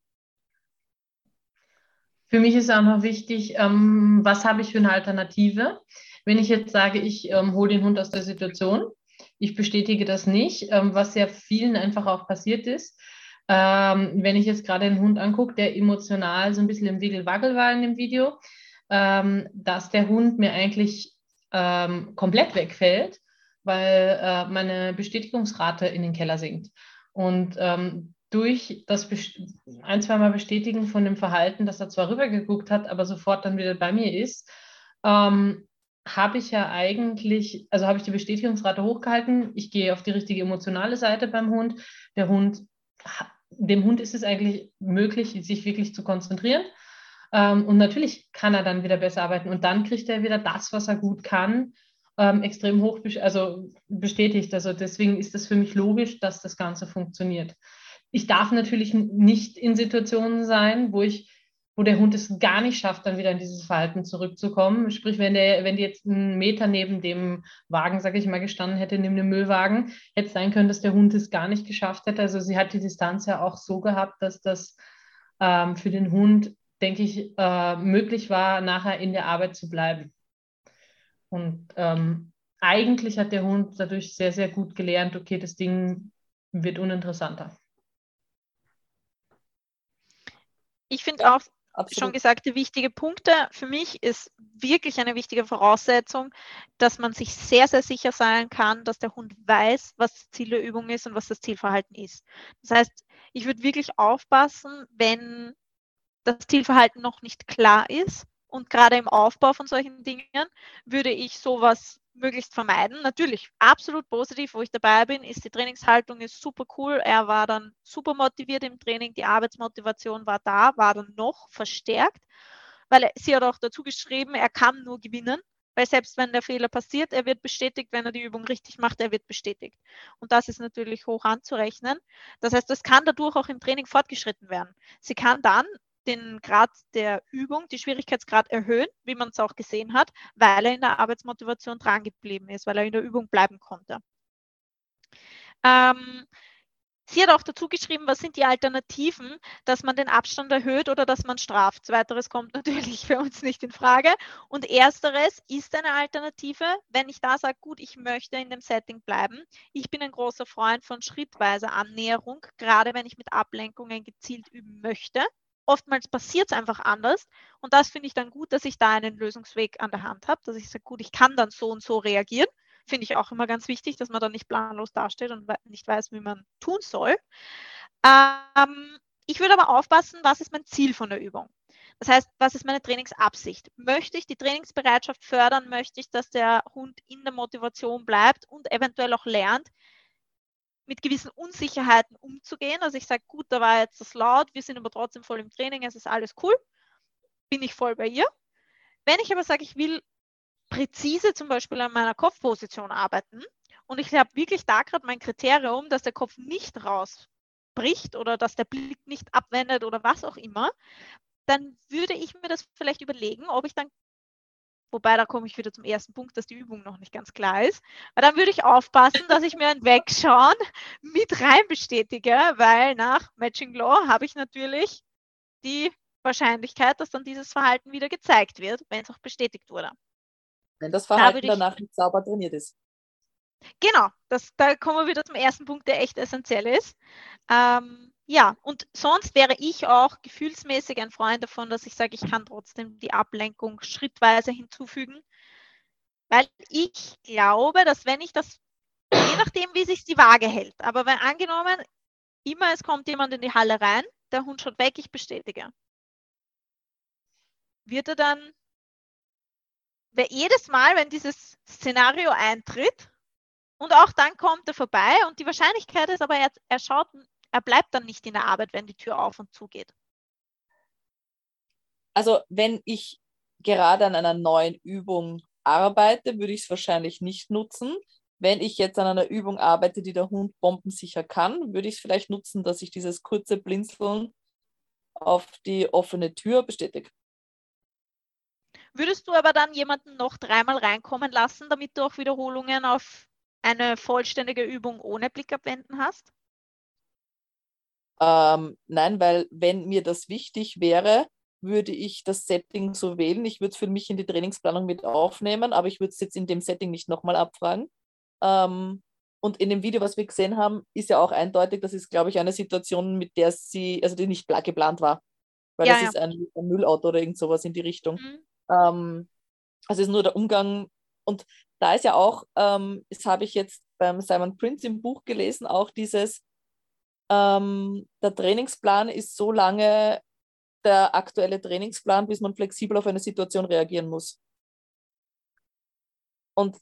Für mich ist auch noch wichtig, ähm, was habe ich für eine Alternative? Wenn ich jetzt sage, ich ähm, hole den Hund aus der Situation, ich bestätige das nicht, ähm, was ja vielen einfach auch passiert ist. Ähm, wenn ich jetzt gerade den Hund angucke, der emotional so ein bisschen im Wiggelwagel war in dem Video, ähm, dass der Hund mir eigentlich ähm, komplett wegfällt, weil äh, meine Bestätigungsrate in den Keller sinkt. Und ähm, durch das ein, zweimal Bestätigen von dem Verhalten, dass er zwar rübergeguckt hat, aber sofort dann wieder bei mir ist, ähm, habe ich ja eigentlich, also habe ich die Bestätigungsrate hochgehalten. Ich gehe auf die richtige emotionale Seite beim Hund. Der Hund, dem Hund ist es eigentlich möglich, sich wirklich zu konzentrieren. Ähm, und natürlich kann er dann wieder besser arbeiten und dann kriegt er wieder das, was er gut kann, ähm, extrem hoch also bestätigt. Also deswegen ist es für mich logisch, dass das Ganze funktioniert. Ich darf natürlich nicht in Situationen sein, wo ich wo der Hund es gar nicht schafft, dann wieder in dieses Verhalten zurückzukommen. Sprich, wenn der, wenn die jetzt einen Meter neben dem Wagen, sage ich mal, gestanden hätte, neben dem Müllwagen, hätte es sein können, dass der Hund es gar nicht geschafft hätte. Also sie hat die Distanz ja auch so gehabt, dass das ähm, für den Hund denke ich, äh, möglich war, nachher in der Arbeit zu bleiben. Und ähm, eigentlich hat der Hund dadurch sehr, sehr gut gelernt, okay, das Ding wird uninteressanter. Ich finde auch Absolut. schon gesagte wichtige Punkte. Für mich ist wirklich eine wichtige Voraussetzung, dass man sich sehr, sehr sicher sein kann, dass der Hund weiß, was das Ziel der Übung ist und was das Zielverhalten ist. Das heißt, ich würde wirklich aufpassen, wenn das Zielverhalten noch nicht klar ist. Und gerade im Aufbau von solchen Dingen würde ich sowas möglichst vermeiden. Natürlich absolut positiv, wo ich dabei bin, ist die Trainingshaltung ist super cool. Er war dann super motiviert im Training, die Arbeitsmotivation war da, war dann noch verstärkt, weil er, sie hat auch dazu geschrieben, er kann nur gewinnen, weil selbst wenn der Fehler passiert, er wird bestätigt, wenn er die Übung richtig macht, er wird bestätigt. Und das ist natürlich hoch anzurechnen. Das heißt, es kann dadurch auch im Training fortgeschritten werden. Sie kann dann den Grad der Übung, die Schwierigkeitsgrad erhöhen, wie man es auch gesehen hat, weil er in der Arbeitsmotivation dran geblieben ist, weil er in der Übung bleiben konnte. Ähm, sie hat auch dazu geschrieben, was sind die Alternativen, dass man den Abstand erhöht oder dass man straft. Zweiteres kommt *laughs* natürlich für uns nicht in Frage. Und ersteres ist eine Alternative, wenn ich da sage, gut, ich möchte in dem Setting bleiben. Ich bin ein großer Freund von schrittweiser Annäherung, gerade wenn ich mit Ablenkungen gezielt üben möchte oftmals passiert es einfach anders. Und das finde ich dann gut, dass ich da einen Lösungsweg an der Hand habe, dass ich sage, gut, ich kann dann so und so reagieren. Finde ich auch immer ganz wichtig, dass man dann nicht planlos dasteht und nicht weiß, wie man tun soll. Ähm, ich würde aber aufpassen, was ist mein Ziel von der Übung? Das heißt, was ist meine Trainingsabsicht? Möchte ich die Trainingsbereitschaft fördern? Möchte ich, dass der Hund in der Motivation bleibt und eventuell auch lernt, mit gewissen Unsicherheiten umzugehen. Also ich sage, gut, da war jetzt das laut, wir sind aber trotzdem voll im Training, es ist alles cool, bin ich voll bei ihr. Wenn ich aber sage, ich will präzise zum Beispiel an meiner Kopfposition arbeiten und ich habe wirklich da gerade mein Kriterium, dass der Kopf nicht rausbricht oder dass der Blick nicht abwendet oder was auch immer, dann würde ich mir das vielleicht überlegen, ob ich dann, wobei da komme ich wieder zum ersten Punkt, dass die Übung noch nicht ganz klar ist, aber dann würde ich aufpassen, dass ich mir ein Wegschauen mit rein bestätige, weil nach Matching Law habe ich natürlich die Wahrscheinlichkeit, dass dann dieses Verhalten wieder gezeigt wird, wenn es auch bestätigt wurde. Wenn das Verhalten da danach nicht sauber trainiert ist. Genau, das, da kommen wir wieder zum ersten Punkt, der echt essentiell ist. Ähm, ja, und sonst wäre ich auch gefühlsmäßig ein Freund davon, dass ich sage, ich kann trotzdem die Ablenkung schrittweise hinzufügen, weil ich glaube, dass wenn ich das, je nachdem, wie sich die Waage hält, aber wenn angenommen, immer es kommt jemand in die Halle rein, der Hund schaut weg, ich bestätige. Wird er dann, jedes Mal, wenn dieses Szenario eintritt, und auch dann kommt er vorbei und die Wahrscheinlichkeit ist aber, er, er schaut, er bleibt dann nicht in der Arbeit, wenn die Tür auf und zu geht. Also wenn ich gerade an einer neuen Übung arbeite, würde ich es wahrscheinlich nicht nutzen. Wenn ich jetzt an einer Übung arbeite, die der Hund bombensicher kann, würde ich es vielleicht nutzen, dass ich dieses kurze Blinzeln auf die offene Tür bestätige. Würdest du aber dann jemanden noch dreimal reinkommen lassen, damit du auch Wiederholungen auf eine vollständige Übung ohne Blick abwenden hast? Ähm, nein, weil wenn mir das wichtig wäre, würde ich das Setting so wählen. Ich würde es für mich in die Trainingsplanung mit aufnehmen, aber ich würde es jetzt in dem Setting nicht nochmal abfragen. Ähm, und in dem Video, was wir gesehen haben, ist ja auch eindeutig, das ist, glaube ich, eine Situation, mit der sie, also die nicht geplant war. Weil ja, das ja. ist ein, ein, Müllauto oder irgend sowas in die Richtung. Mhm. Ähm, also ist nur der Umgang. Und da ist ja auch, ähm, das habe ich jetzt beim Simon Prince im Buch gelesen, auch dieses, ähm, der Trainingsplan ist so lange der aktuelle Trainingsplan, bis man flexibel auf eine Situation reagieren muss. Und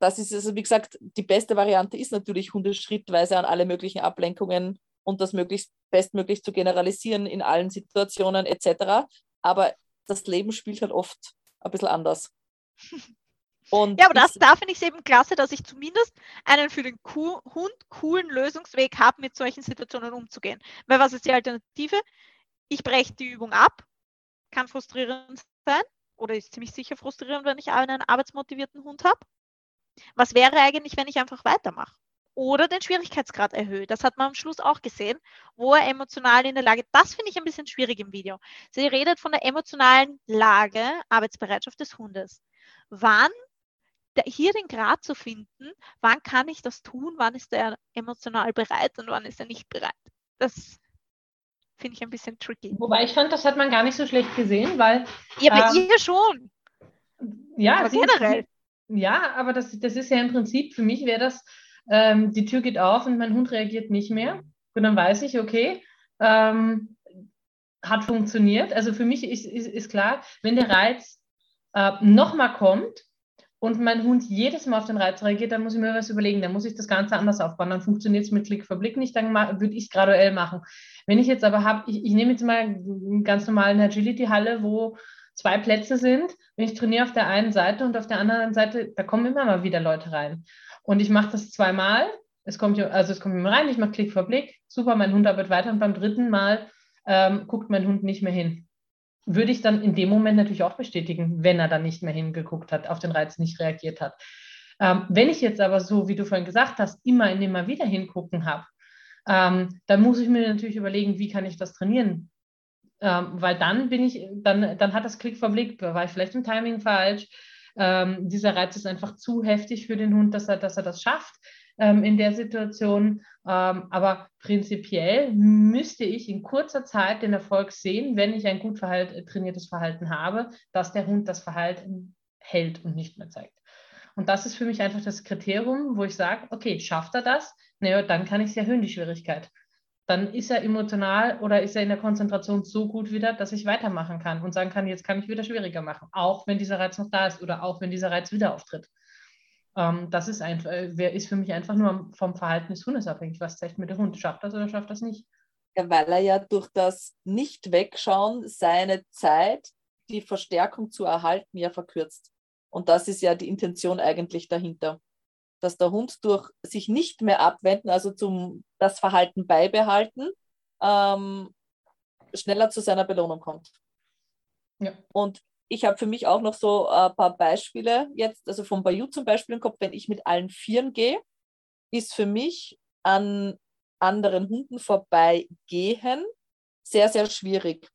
das ist also, wie gesagt, die beste Variante ist natürlich, Hunde schrittweise an alle möglichen Ablenkungen und das möglichst bestmöglich zu generalisieren in allen Situationen etc. Aber das Leben spielt halt oft ein bisschen anders. *laughs* Und ja, aber das, da finde ich es eben klasse, dass ich zumindest einen für den Kuh, Hund coolen Lösungsweg habe, mit solchen Situationen umzugehen. Weil was ist die Alternative? Ich breche die Übung ab, kann frustrierend sein oder ist ziemlich sicher frustrierend, wenn ich einen arbeitsmotivierten Hund habe. Was wäre eigentlich, wenn ich einfach weitermache? Oder den Schwierigkeitsgrad erhöhe. Das hat man am Schluss auch gesehen, wo er emotional in der Lage, das finde ich ein bisschen schwierig im Video. Sie redet von der emotionalen Lage, Arbeitsbereitschaft des Hundes. Wann hier den Grad zu finden, wann kann ich das tun, wann ist er emotional bereit und wann ist er nicht bereit. Das finde ich ein bisschen tricky. Wobei ich fand, das hat man gar nicht so schlecht gesehen, weil. Ja, bei ähm, ihr schon. Ja, aber generell. Ja, aber das, das ist ja im Prinzip, für mich wäre das, ähm, die Tür geht auf und mein Hund reagiert nicht mehr. Und dann weiß ich, okay, ähm, hat funktioniert. Also für mich ist, ist, ist klar, wenn der Reiz äh, nochmal kommt, und mein Hund jedes Mal auf den Reiz reagiert, dann muss ich mir was überlegen, dann muss ich das Ganze anders aufbauen. Dann funktioniert es mit Klick für Blick nicht, dann würde ich es graduell machen. Wenn ich jetzt aber habe, ich, ich nehme jetzt mal einen ganz normalen Agility-Halle, wo zwei Plätze sind. Wenn ich trainiere auf der einen Seite und auf der anderen Seite, da kommen immer mal wieder Leute rein. Und ich mache das zweimal. Es kommt, also es kommt immer rein, ich mache Klick für Blick, super, mein Hund arbeitet weiter und beim dritten Mal ähm, guckt mein Hund nicht mehr hin würde ich dann in dem Moment natürlich auch bestätigen, wenn er dann nicht mehr hingeguckt hat, auf den Reiz nicht reagiert hat. Ähm, wenn ich jetzt aber so, wie du vorhin gesagt hast, immer in immer wieder hingucken habe, ähm, dann muss ich mir natürlich überlegen, wie kann ich das trainieren? Ähm, weil dann bin ich, dann, dann hat das Klick verblickt, war ich vielleicht im Timing falsch. Ähm, dieser Reiz ist einfach zu heftig für den Hund, dass er, dass er das schafft ähm, in der Situation. Ähm, aber prinzipiell müsste ich in kurzer Zeit den Erfolg sehen, wenn ich ein gut verhalt, trainiertes Verhalten habe, dass der Hund das Verhalten hält und nicht mehr zeigt. Und das ist für mich einfach das Kriterium, wo ich sage, okay, schafft er das? Naja, dann kann ich es erhöhen, die Schwierigkeit. Dann ist er emotional oder ist er in der Konzentration so gut wieder, dass ich weitermachen kann und sagen kann, jetzt kann ich wieder schwieriger machen, auch wenn dieser Reiz noch da ist oder auch wenn dieser Reiz wieder auftritt. Ähm, das ist, einfach, äh, ist für mich einfach nur vom Verhalten des Hundes abhängig. Was zeigt mir der Hund? Schafft das oder schafft das nicht? Ja, weil er ja durch das Nicht-Wegschauen seine Zeit, die Verstärkung zu erhalten, ja verkürzt. Und das ist ja die Intention eigentlich dahinter. dass der Hund durch sich nicht mehr abwenden, also zum das Verhalten beibehalten, ähm, schneller zu seiner Belohnung kommt. Ja. Und ich habe für mich auch noch so ein paar Beispiele jetzt, also vom Bayou zum Beispiel im Kopf, wenn ich mit allen Vieren gehe, ist für mich an anderen Hunden vorbeigehen sehr, sehr schwierig,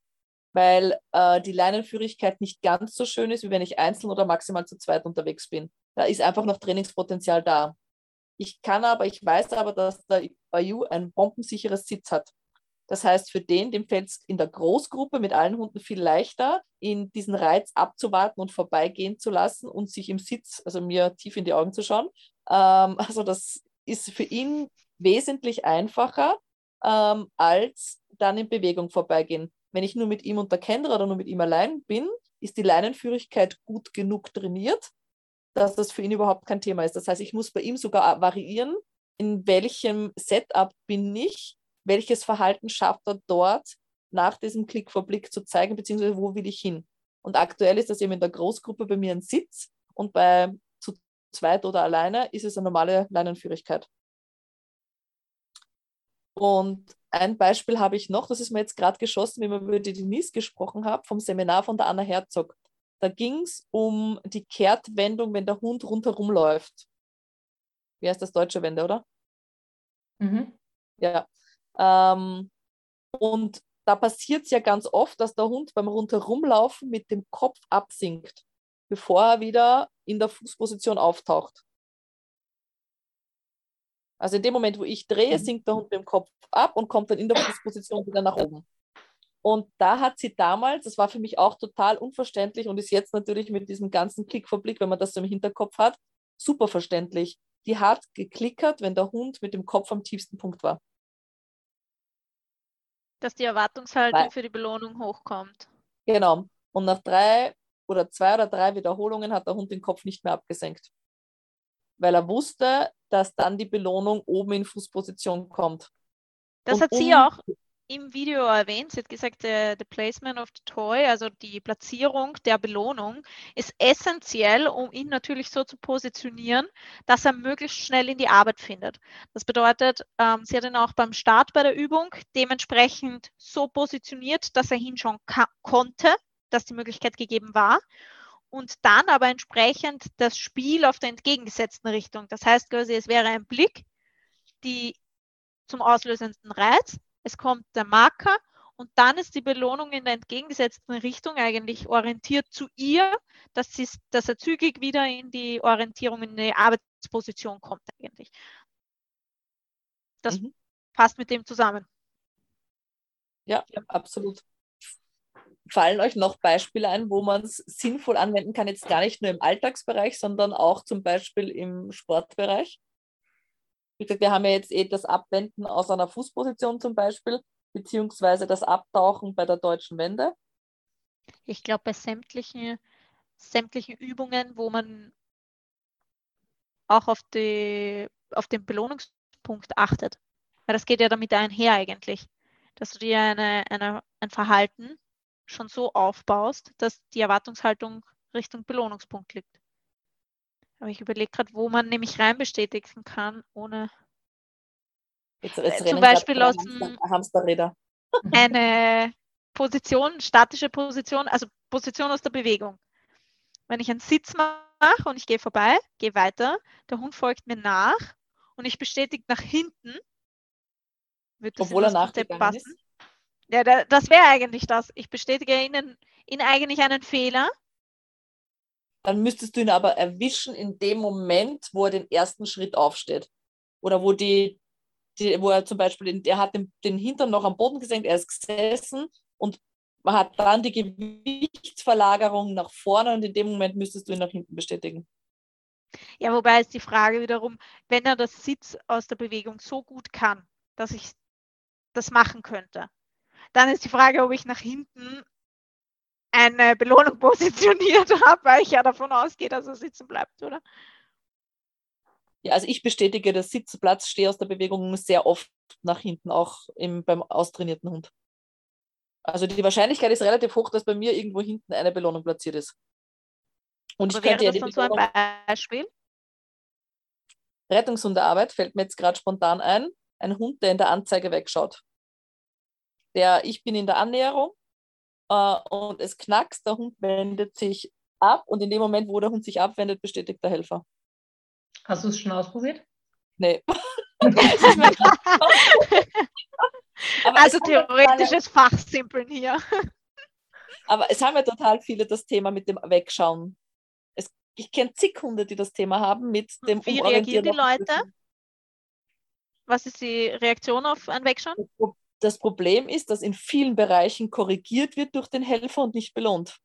weil äh, die Leinenführigkeit nicht ganz so schön ist, wie wenn ich einzeln oder maximal zu zweit unterwegs bin. Da ist einfach noch Trainingspotenzial da. Ich kann aber, ich weiß aber, dass der Bayou ein bombensicheres Sitz hat. Das heißt, für den, dem fällt es in der Großgruppe mit allen Hunden viel leichter, in diesen Reiz abzuwarten und vorbeigehen zu lassen und sich im Sitz, also mir tief in die Augen zu schauen. Ähm, *laughs* also das ist für ihn wesentlich einfacher, ähm, als dann in Bewegung vorbeigehen. Wenn ich nur mit ihm unter Kendra oder nur mit ihm allein bin, ist die Leinenführigkeit gut genug trainiert, dass das für ihn überhaupt kein Thema ist. Das heißt, ich muss bei ihm sogar variieren, in welchem Setup bin ich welches Verhalten schafft er dort nach diesem Klick vor Blick zu zeigen, beziehungsweise wo will ich hin. Und aktuell ist das eben in der Großgruppe bei mir ein Sitz und bei zu zweit oder alleine ist es eine normale Leinenführigkeit. Und ein Beispiel habe ich noch, das ist mir jetzt gerade geschossen, wie wir über die Denise gesprochen haben, vom Seminar von der Anna Herzog. Da ging es um die Kehrtwendung, wenn der Hund rundherum läuft. Wie heißt das deutsche Wende, oder? Mhm. Ja. Ähm, und da passiert es ja ganz oft, dass der Hund beim Rundherumlaufen mit dem Kopf absinkt, bevor er wieder in der Fußposition auftaucht. Also in dem Moment, wo ich drehe, mhm. sinkt der Hund mit dem Kopf ab und kommt dann in der Fußposition wieder nach oben. Und da hat sie damals, das war für mich auch total unverständlich und ist jetzt natürlich mit diesem ganzen Klick vor Blick, wenn man das so im Hinterkopf hat, super verständlich. Die hat geklickert, wenn der Hund mit dem Kopf am tiefsten Punkt war. Dass die Erwartungshaltung Weil, für die Belohnung hochkommt. Genau. Und nach drei oder zwei oder drei Wiederholungen hat der Hund den Kopf nicht mehr abgesenkt. Weil er wusste, dass dann die Belohnung oben in Fußposition kommt. Das Und hat sie um, auch im Video erwähnt. Sie hat gesagt, the, the placement of the toy, also die Platzierung der Belohnung, ist essentiell, um ihn natürlich so zu positionieren, dass er möglichst schnell in die Arbeit findet. Das bedeutet, ähm, sie hat ihn auch beim Start bei der Übung dementsprechend so positioniert, dass er hinschauen konnte, dass die Möglichkeit gegeben war. Und dann aber entsprechend das Spiel auf der entgegengesetzten Richtung. Das heißt quasi, es wäre ein Blick, die zum auslösenden Reiz, es kommt der Marker und dann ist die Belohnung in der entgegengesetzten Richtung eigentlich orientiert zu ihr, dass, sie, dass er zügig wieder in die Orientierung, in die Arbeitsposition kommt eigentlich. Das mhm. passt mit dem zusammen. Ja, ja, absolut. Fallen euch noch Beispiele ein, wo man es sinnvoll anwenden kann, jetzt gar nicht nur im Alltagsbereich, sondern auch zum Beispiel im Sportbereich? Wir haben ja jetzt eh das Abwenden aus einer Fußposition zum Beispiel, beziehungsweise das Abtauchen bei der deutschen Wende. Ich glaube, bei sämtlichen, sämtlichen Übungen, wo man auch auf, die, auf den Belohnungspunkt achtet. Weil das geht ja damit einher eigentlich, dass du dir eine, eine, ein Verhalten schon so aufbaust, dass die Erwartungshaltung Richtung Belohnungspunkt liegt. Aber ich überlege gerade, wo man nämlich rein bestätigen kann, ohne jetzt, jetzt äh, zum Beispiel aus dem Hamsterräder. *laughs* eine Position, statische Position, also Position aus der Bewegung. Wenn ich einen Sitz mache und ich gehe vorbei, gehe weiter, der Hund folgt mir nach und ich bestätige nach hinten, wird das Obwohl er nachgegangen passen. Ist? Ja, das wäre eigentlich das. Ich bestätige Ihnen in eigentlich einen Fehler dann müsstest du ihn aber erwischen in dem Moment, wo er den ersten Schritt aufsteht. Oder wo die, die wo er zum Beispiel, er hat den, den Hintern noch am Boden gesenkt, er ist gesessen und man hat dann die Gewichtsverlagerung nach vorne und in dem Moment müsstest du ihn nach hinten bestätigen. Ja, wobei ist die Frage wiederum, wenn er das Sitz aus der Bewegung so gut kann, dass ich das machen könnte, dann ist die Frage, ob ich nach hinten eine Belohnung *laughs* positioniert habe, weil ich ja davon ausgehe, dass er sitzen bleibt, oder? Ja, also ich bestätige, der Sitzplatz stehe aus der Bewegung sehr oft nach hinten, auch im, beim austrainierten Hund. Also die Wahrscheinlichkeit ist relativ hoch, dass bei mir irgendwo hinten eine Belohnung platziert ist. Und Aber ich könnte ja die so ein Beispiel? Rettungshundearbeit fällt mir jetzt gerade spontan ein, ein Hund, der in der Anzeige wegschaut. Der, ich bin in der Annäherung äh, und es knackst, der Hund wendet sich ab und in dem Moment, wo der Hund sich abwendet, bestätigt der Helfer. Hast du es schon ausprobiert? Nee. *laughs* also theoretisches Fachsimpeln hier. Aber es haben ja total viele das Thema mit dem Wegschauen. Es, ich kenne zig Hunde, die das Thema haben mit dem Wie reagieren die Leute? Was ist die Reaktion auf ein Wegschauen? Das Problem ist, dass in vielen Bereichen korrigiert wird durch den Helfer und nicht belohnt.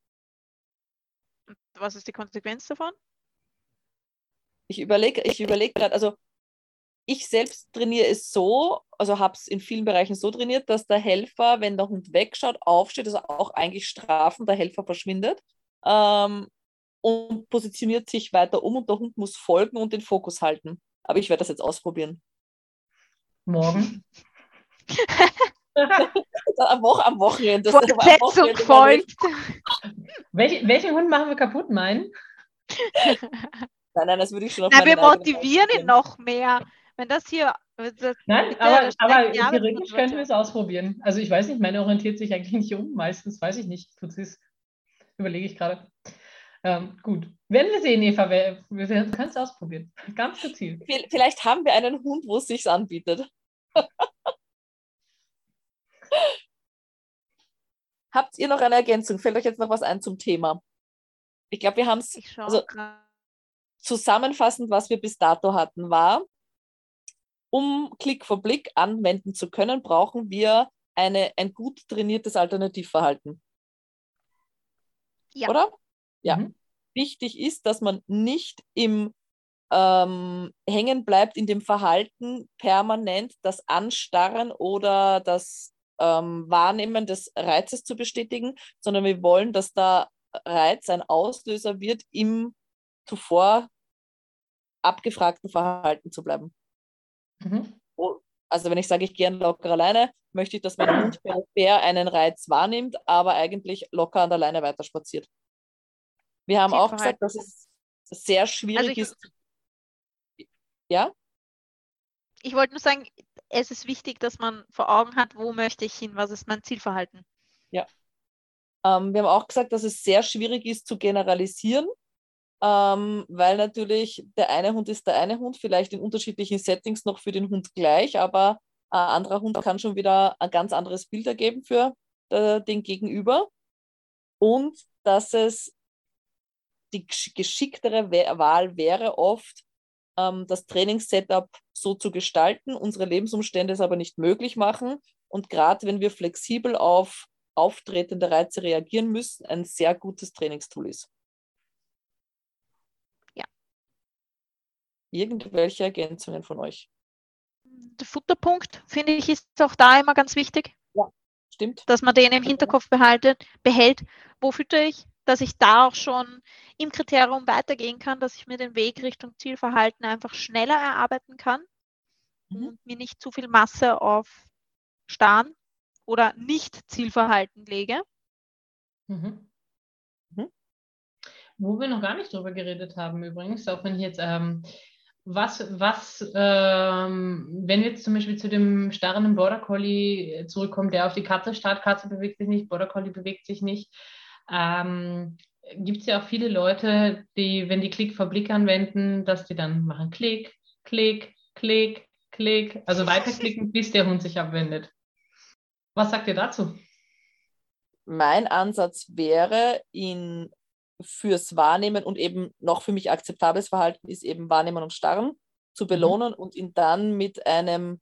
Was ist die Konsequenz davon? Ich überlege ich überleg gerade, also ich selbst trainiere es so, also habe es in vielen Bereichen so trainiert, dass der Helfer, wenn der Hund wegschaut, aufsteht, also auch eigentlich strafen, der Helfer verschwindet ähm, und positioniert sich weiter um und der Hund muss folgen und den Fokus halten. Aber ich werde das jetzt ausprobieren. Morgen. *laughs* *laughs* am, Wo am Wochenende. Fortsetzung folgt. Welch, welchen Hund machen wir kaputt, meinen? Nein, nein, das würde ich schon auf Nein, wir motivieren ihn noch mehr wenn das hier. Das Nein, aber, aber theoretisch könnten wir es ausprobieren. Also ich weiß nicht, meine orientiert sich eigentlich nicht um. Meistens weiß ich nicht. Tut es. Überlege ich gerade. Ähm, gut. Werden wir sehen, Eva. Wir, wir können es ausprobieren. Ganz gezielt. Vielleicht haben wir einen Hund, wo es sich anbietet. *laughs* Habt ihr noch eine Ergänzung? Fällt euch jetzt noch was ein zum Thema? Ich glaube, wir haben es also, zusammenfassend, was wir bis dato hatten, war, um Klick vor Blick anwenden zu können, brauchen wir eine, ein gut trainiertes Alternativverhalten. Ja. Oder? Ja. Mhm. Wichtig ist, dass man nicht im ähm, hängen bleibt in dem Verhalten permanent das Anstarren oder das ähm, Wahrnehmen des Reizes zu bestätigen, sondern wir wollen, dass der Reiz ein Auslöser wird, im zuvor abgefragten Verhalten zu bleiben. Mhm. Also wenn ich sage, ich gehe locker alleine, möchte ich, dass mein Hund peripher einen Reiz wahrnimmt, aber eigentlich locker an der Leine weiter spaziert. Wir haben auch gesagt, dass es sehr schwierig also ist. Ja? Ich wollte nur sagen, es ist wichtig, dass man vor Augen hat, wo möchte ich hin, was ist mein Zielverhalten. Ja. Ähm, wir haben auch gesagt, dass es sehr schwierig ist zu generalisieren ähm, weil natürlich der eine Hund ist der eine Hund, vielleicht in unterschiedlichen Settings noch für den Hund gleich, aber ein anderer Hund kann schon wieder ein ganz anderes Bild ergeben für äh, den Gegenüber. Und dass es die geschicktere Wahl wäre oft, ähm, das Trainingssetup so zu gestalten, unsere Lebensumstände es aber nicht möglich machen. Und gerade wenn wir flexibel auf auftretende Reize reagieren müssen, ein sehr gutes Trainingstool ist. irgendwelche Ergänzungen von euch? Der Futterpunkt, finde ich, ist auch da immer ganz wichtig. Ja, stimmt. Dass man den im Hinterkopf behaltet, behält. Wo fütter ich? Dass ich da auch schon im Kriterium weitergehen kann, dass ich mir den Weg Richtung Zielverhalten einfach schneller erarbeiten kann mhm. und mir nicht zu viel Masse auf Starren oder Nicht-Zielverhalten lege. Mhm. Mhm. Wo wir noch gar nicht drüber geredet haben, übrigens, auch wenn ich jetzt ähm, was, was ähm, wenn wir jetzt zum Beispiel zu dem starren Border Collie zurückkommen, der auf die Katze starrt, Katze bewegt sich nicht, Border Collie bewegt sich nicht, ähm, gibt es ja auch viele Leute, die, wenn die Klick vor Blick anwenden, dass die dann machen Klick, Klick, Klick, Klick, also weiterklicken, bis der Hund sich abwendet. Was sagt ihr dazu? Mein Ansatz wäre, ihn fürs Wahrnehmen und eben noch für mich akzeptables Verhalten ist eben Wahrnehmen und Starren zu mhm. belohnen mhm. und ihn dann mit einem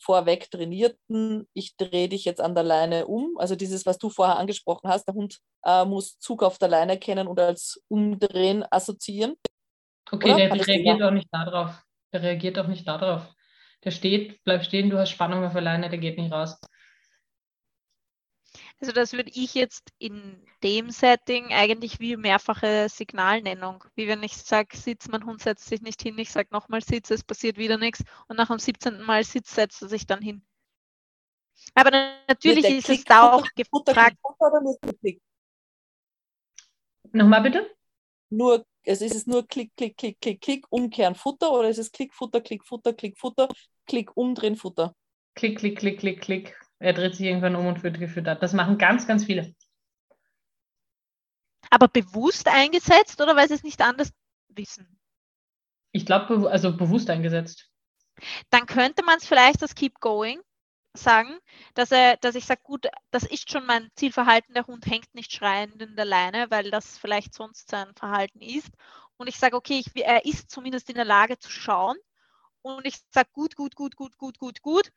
vorweg trainierten, ich drehe dich jetzt an der Leine um. Also dieses, was du vorher angesprochen hast, der Hund äh, muss Zug auf der Leine kennen und als Umdrehen assoziieren. Okay, der, der reagiert auch nicht darauf. Der reagiert auch nicht darauf. Der steht, bleib stehen, du hast Spannung auf der Leine, der geht nicht raus. Also das würde ich jetzt in dem Setting eigentlich wie mehrfache Signalnennung. Wie wenn ich sage, sitz, mein Hund setzt sich nicht hin, ich sage nochmal sitz, es passiert wieder nichts und nach dem 17. Mal sitz, setzt er sich dann hin. Aber natürlich ist Klick, es da auch gefragt. Nochmal bitte? Nur also ist es nur Klick, Klick, Klick, Klick, Klick, umkehren, Futter oder ist es Klick, Futter, Klick, Futter, Klick, Futter, Klick, umdrehen, Futter? Klick, klick, klick, klick, klick. Er dreht sich irgendwann um und wird gefüttert. Das machen ganz, ganz viele. Aber bewusst eingesetzt oder weil sie es nicht anders wissen? Ich glaube, also bewusst eingesetzt. Dann könnte man es vielleicht als Keep Going sagen, dass, er, dass ich sage, gut, das ist schon mein Zielverhalten, der Hund hängt nicht schreiend in der Leine, weil das vielleicht sonst sein Verhalten ist. Und ich sage, okay, ich, er ist zumindest in der Lage zu schauen. Und ich sage, gut, gut, gut, gut, gut, gut, gut.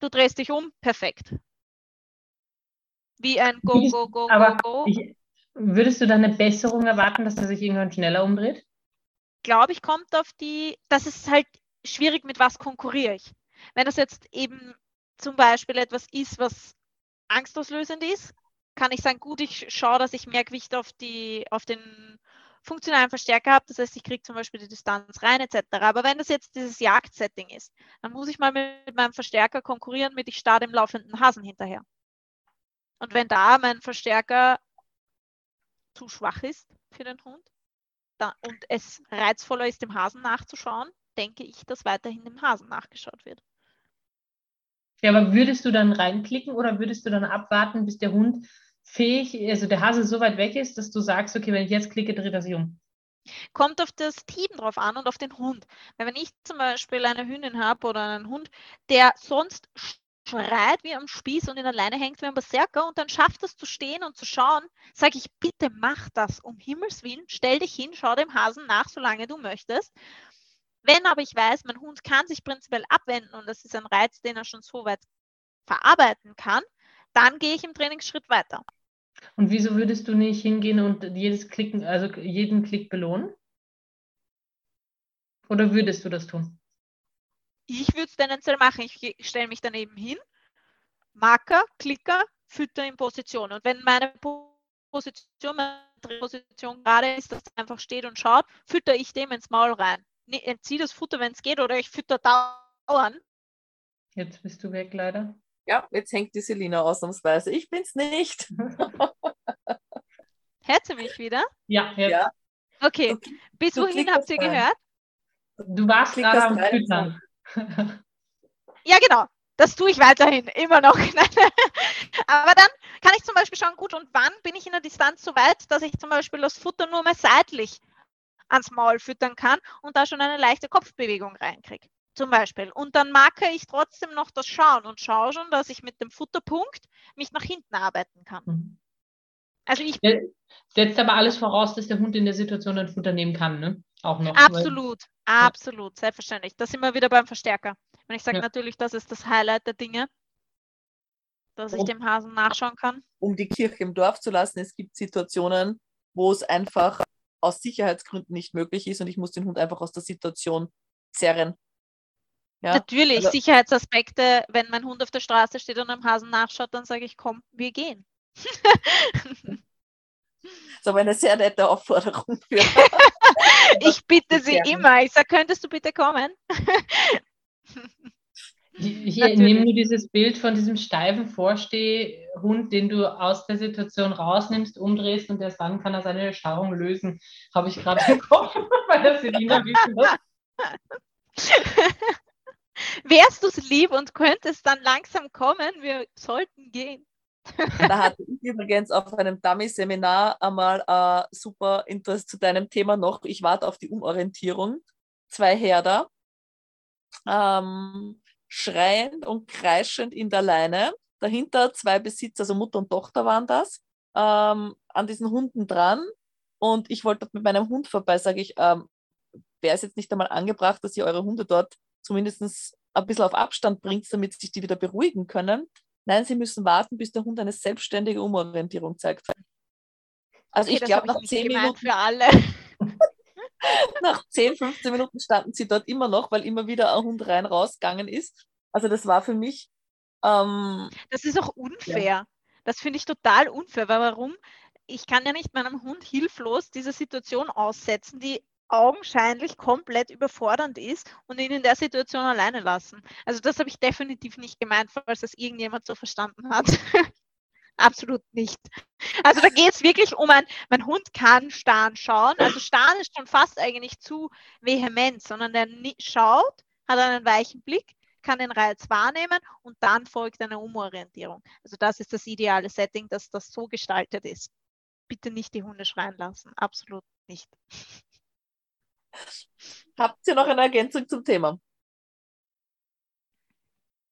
Du drehst dich um, perfekt. Wie ein Go, Go, Go, Aber Go, Go. Ich, würdest du dann eine Besserung erwarten, dass er sich irgendwann schneller umdreht? Glaube ich, kommt auf die, das ist halt schwierig, mit was konkurriere ich. Wenn das jetzt eben zum Beispiel etwas ist, was angstauslösend ist, kann ich sagen, gut, ich schaue, dass ich mehr Gewicht auf, die, auf den funktionalen Verstärker habe. Das heißt, ich kriege zum Beispiel die Distanz rein etc. Aber wenn das jetzt dieses Jagdsetting ist, dann muss ich mal mit meinem Verstärker konkurrieren mit, ich starte im laufenden Hasen hinterher. Und wenn da mein Verstärker zu schwach ist für den Hund da, und es reizvoller ist, dem Hasen nachzuschauen, denke ich, dass weiterhin dem Hasen nachgeschaut wird. Ja, aber würdest du dann reinklicken oder würdest du dann abwarten, bis der Hund fähig, also der Hase so weit weg ist, dass du sagst, okay, wenn ich jetzt klicke, dreht er sich um? Kommt auf das Team drauf an und auf den Hund. Weil wenn ich zum Beispiel eine Hündin habe oder einen Hund, der sonst schreit wie am Spieß und in der Leine hängt wie ein Berserker und dann schafft es zu stehen und zu schauen, sage ich, bitte mach das, um Himmels Willen, stell dich hin, schau dem Hasen nach, solange du möchtest. Wenn aber ich weiß, mein Hund kann sich prinzipiell abwenden und das ist ein Reiz, den er schon so weit verarbeiten kann, dann gehe ich im Trainingsschritt weiter. Und wieso würdest du nicht hingehen und jedes Klicken, also jeden Klick belohnen? Oder würdest du das tun? Ich würde es tendenziell machen. Ich stelle mich daneben hin, Marker, Klicker, Fütter in Position. Und wenn meine Position, meine Position gerade ist, dass er einfach steht und schaut, fütter ich dem ins Maul rein nee, entziehe das Futter, wenn es geht, oder ich fütter dauernd. Jetzt bist du weg, leider. Ja, jetzt hängt die Selina ausnahmsweise. Ich bin's nicht. *laughs* Hört sie mich wieder? Ja, jetzt. Ja. Okay, Du- bis du wohin habt ihr rein. gehört? Du warst gerade am. Füttern. *laughs* Ja, genau. Das tue ich weiterhin, immer noch. *laughs* Aber dann kann ich zum Beispiel schauen, gut, und wann bin ich in der Distanz so weit, dass ich zum Beispiel das Futter nur mal seitlich ans Maul füttern kann und da schon eine leichte Kopfbewegung reinkriege. Zum Beispiel. Und dann marke ich trotzdem noch das Schauen und schaue schon, dass ich mit dem Futterpunkt mich nach hinten arbeiten kann. Mhm. Also ich Setzt aber alles voraus, dass der Hund in der Situation ein Futter nehmen kann, ne? Auch noch. weil- Absolut, absolut, selbstverständlich. Da sind wir wieder beim Verstärker. Wenn ich sage Ja. natürlich, das ist das Highlight der Dinge, dass ich Oh. dem Hasen nachschauen kann. um die Kirche im Dorf zu lassen. Es gibt Situationen, wo es einfach aus Sicherheitsgründen nicht möglich ist und ich muss den Hund einfach aus der Situation zerren. Ja, Natürlich, also- Sicherheitsaspekte, wenn mein Hund auf der Straße steht und einem Hasen nachschaut, dann sage ich, komm, wir gehen. das ist aber eine sehr nette Aufforderung für. *laughs* *laughs* Ich bitte sie gerne. immer. Ich sage, könntest du bitte kommen? *laughs* Natürlich. nehme nur dieses Bild von diesem steifen Vorstehhund, den du aus der Situation rausnimmst, umdrehst und erst dann kann er seine Erstarrung lösen. Habe ich gerade im Kopf bei der Selina wissen das. Wärst du es lieb und könntest dann langsam kommen? Wir sollten gehen. Da hatte ich übrigens auf einem Dummy-Seminar einmal äh, super Interesse zu deinem Thema noch. Ich warte auf die Umorientierung. Zwei Herder, ähm, schreiend und kreischend in der Leine. Dahinter zwei Besitzer, also Mutter und Tochter waren das, ähm, an diesen Hunden dran. Und ich wollte mit meinem Hund vorbei, sage ich, ähm, wäre es jetzt nicht einmal angebracht, dass ihr eure Hunde dort zumindest ein bisschen auf Abstand bringt, damit sich die wieder beruhigen können. Nein, sie müssen warten, bis der Hund eine selbstständige Umorientierung zeigt. Also Okay, ich glaube, nach nicht 10 gemeint Minuten, für alle. *laughs* nach 10, 15 Minuten standen sie dort immer noch, weil immer wieder ein Hund rein rausgegangen ist. Also das war für mich ähm, Das ist auch unfair. Das finde ich total unfair, weil warum? Ich kann ja nicht meinem Hund hilflos diese Situation aussetzen, die augenscheinlich komplett überfordernd ist und ihn in der Situation alleine lassen. Also das habe ich definitiv nicht gemeint, falls das irgendjemand so verstanden hat. *laughs* absolut nicht. Also da geht es wirklich um ein, mein Hund kann starren schauen. Also starren ist schon fast eigentlich zu vehement, sondern der schaut, hat einen weichen Blick, kann den Reiz wahrnehmen und dann folgt eine Umorientierung. Also das ist das ideale Setting, dass das so gestaltet ist. Bitte nicht die Hunde schreien lassen, absolut nicht. Habt ihr noch eine Ergänzung zum Thema?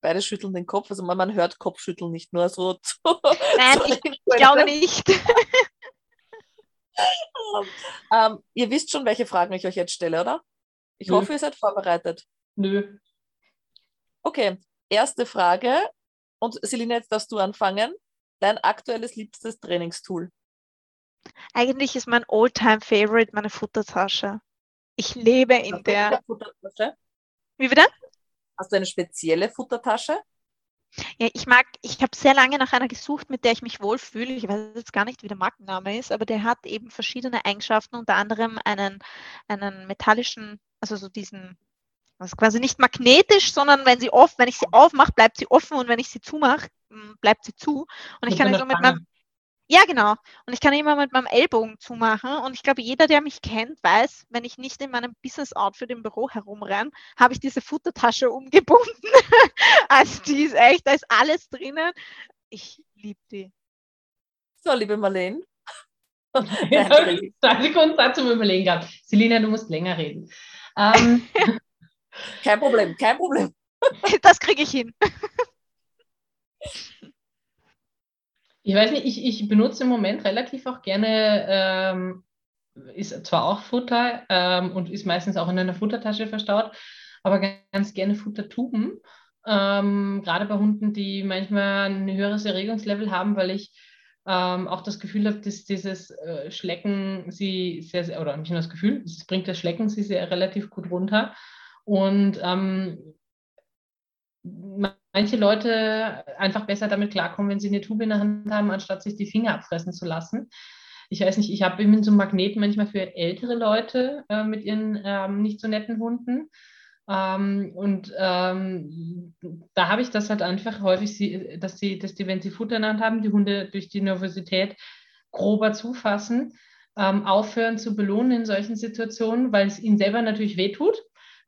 Beide schütteln den Kopf, also man, man hört Kopfschütteln nicht nur so. *laughs* Zu, Nein, ich, ich glaube nicht. *laughs* ähm, ihr wisst schon, welche Fragen ich euch jetzt stelle, oder? Ich Nö. hoffe, ihr seid vorbereitet. Nö. Okay, erste Frage. Und Selina, jetzt darfst du anfangen. Dein aktuelles liebstes Trainingstool? Eigentlich ist mein All-Time-Favorite meine Futtertasche. Ich lebe in der. Futtertasche? Wie wieder? Hast du eine spezielle Futtertasche? Ja, ich mag, ich habe sehr lange nach einer gesucht, mit der ich mich wohlfühle. Ich weiß jetzt gar nicht, wie der Markenname ist, aber der hat eben verschiedene Eigenschaften, unter anderem einen, einen metallischen, also so diesen, also quasi nicht magnetisch, sondern wenn sie offen, wenn ich sie aufmache, bleibt sie offen und wenn ich sie zumache, bleibt sie zu. Und ich kann sie so mit meinem, ja, genau. Und ich kann immer mit meinem Ellbogen zumachen. Und ich glaube, jeder, der mich kennt, weiß, wenn ich nicht in meinem Business-Outfit im Büro herumrenne, habe ich diese Futtertasche umgebunden. *laughs* also die ist echt, da ist alles drinnen. Ich liebe die. So, liebe Marlene. *laughs* Zwei Sekunden Zeit zum Überlegen gehabt. Selina, du musst länger reden. Ähm, *laughs* kein Problem, kein Problem. Das kriege ich hin. Ich weiß nicht, ich, ich benutze im Moment relativ auch gerne, ähm, ist zwar auch Futter ähm, und ist meistens auch in einer Futtertasche verstaut, aber ganz gerne Futtertuben. Ähm, gerade bei Hunden, die manchmal ein höheres Erregungslevel haben, weil ich ähm, auch das Gefühl habe, dass dieses äh, Schlecken sie sehr, sehr, oder nicht nur das Gefühl, es bringt das Schlecken sie sehr relativ gut runter. Und ähm, manche Leute einfach besser damit klarkommen, wenn sie eine Tube in der Hand haben, anstatt sich die Finger abfressen zu lassen. Ich weiß nicht, ich habe eben so einen Magnet manchmal für ältere Leute äh, mit ihren ähm, nicht so netten Hunden. Ähm, und ähm, da habe ich das halt einfach häufig, dass, sie, dass die, wenn sie Futter in der Hand haben, die Hunde durch die Nervosität grober zufassen, ähm, aufhören zu belohnen in solchen Situationen, weil es ihnen selber natürlich wehtut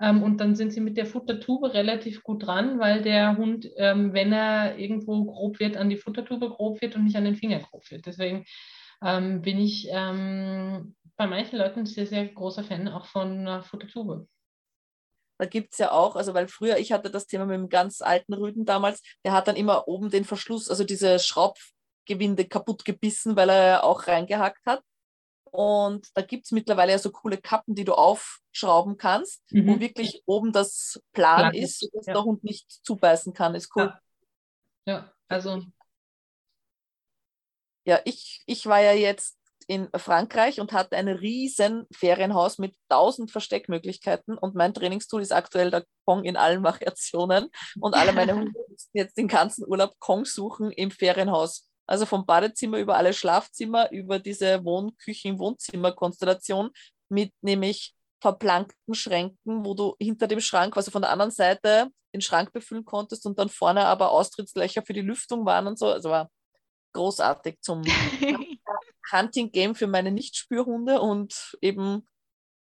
ähm, und dann sind sie mit der Futtertube relativ gut dran, weil der Hund, ähm, wenn er irgendwo grob wird, an die Futtertube grob wird und nicht an den Finger grob wird. Deswegen ähm, bin ich ähm, bei manchen Leuten sehr, sehr großer Fan auch von einer Futtertube. Da gibt es ja auch, also weil früher, ich hatte das Thema mit dem ganz alten Rüden damals, der hat dann immer oben den Verschluss, also diese Schraubgewinde kaputt gebissen, weil er auch reingehackt hat. Und da gibt es mittlerweile ja so coole Kappen, die du aufschrauben kannst, mhm. wo wirklich oben das Plan, Plan ist, sodass ja. der Hund nicht zubeißen kann. Ist cool. Ja, ja also. Ja, ich, ich war ja jetzt in Frankreich und hatte ein riesen Ferienhaus mit tausend Versteckmöglichkeiten und mein Trainingstool ist aktuell der Kong in allen Variationen und alle meine *laughs* Hunde müssen jetzt den ganzen Urlaub Kong suchen im Ferienhaus. Also vom Badezimmer über alle Schlafzimmer, über diese Wohn-Küchen-Wohnzimmer-Konstellation mit nämlich verplankten Schränken, wo du hinter dem Schrank, also von der anderen Seite den Schrank befüllen konntest und dann vorne aber Austrittslöcher für die Lüftung waren und so. Also war großartig zum *laughs* Hunting-Game für meine Nicht-Spürhunde und eben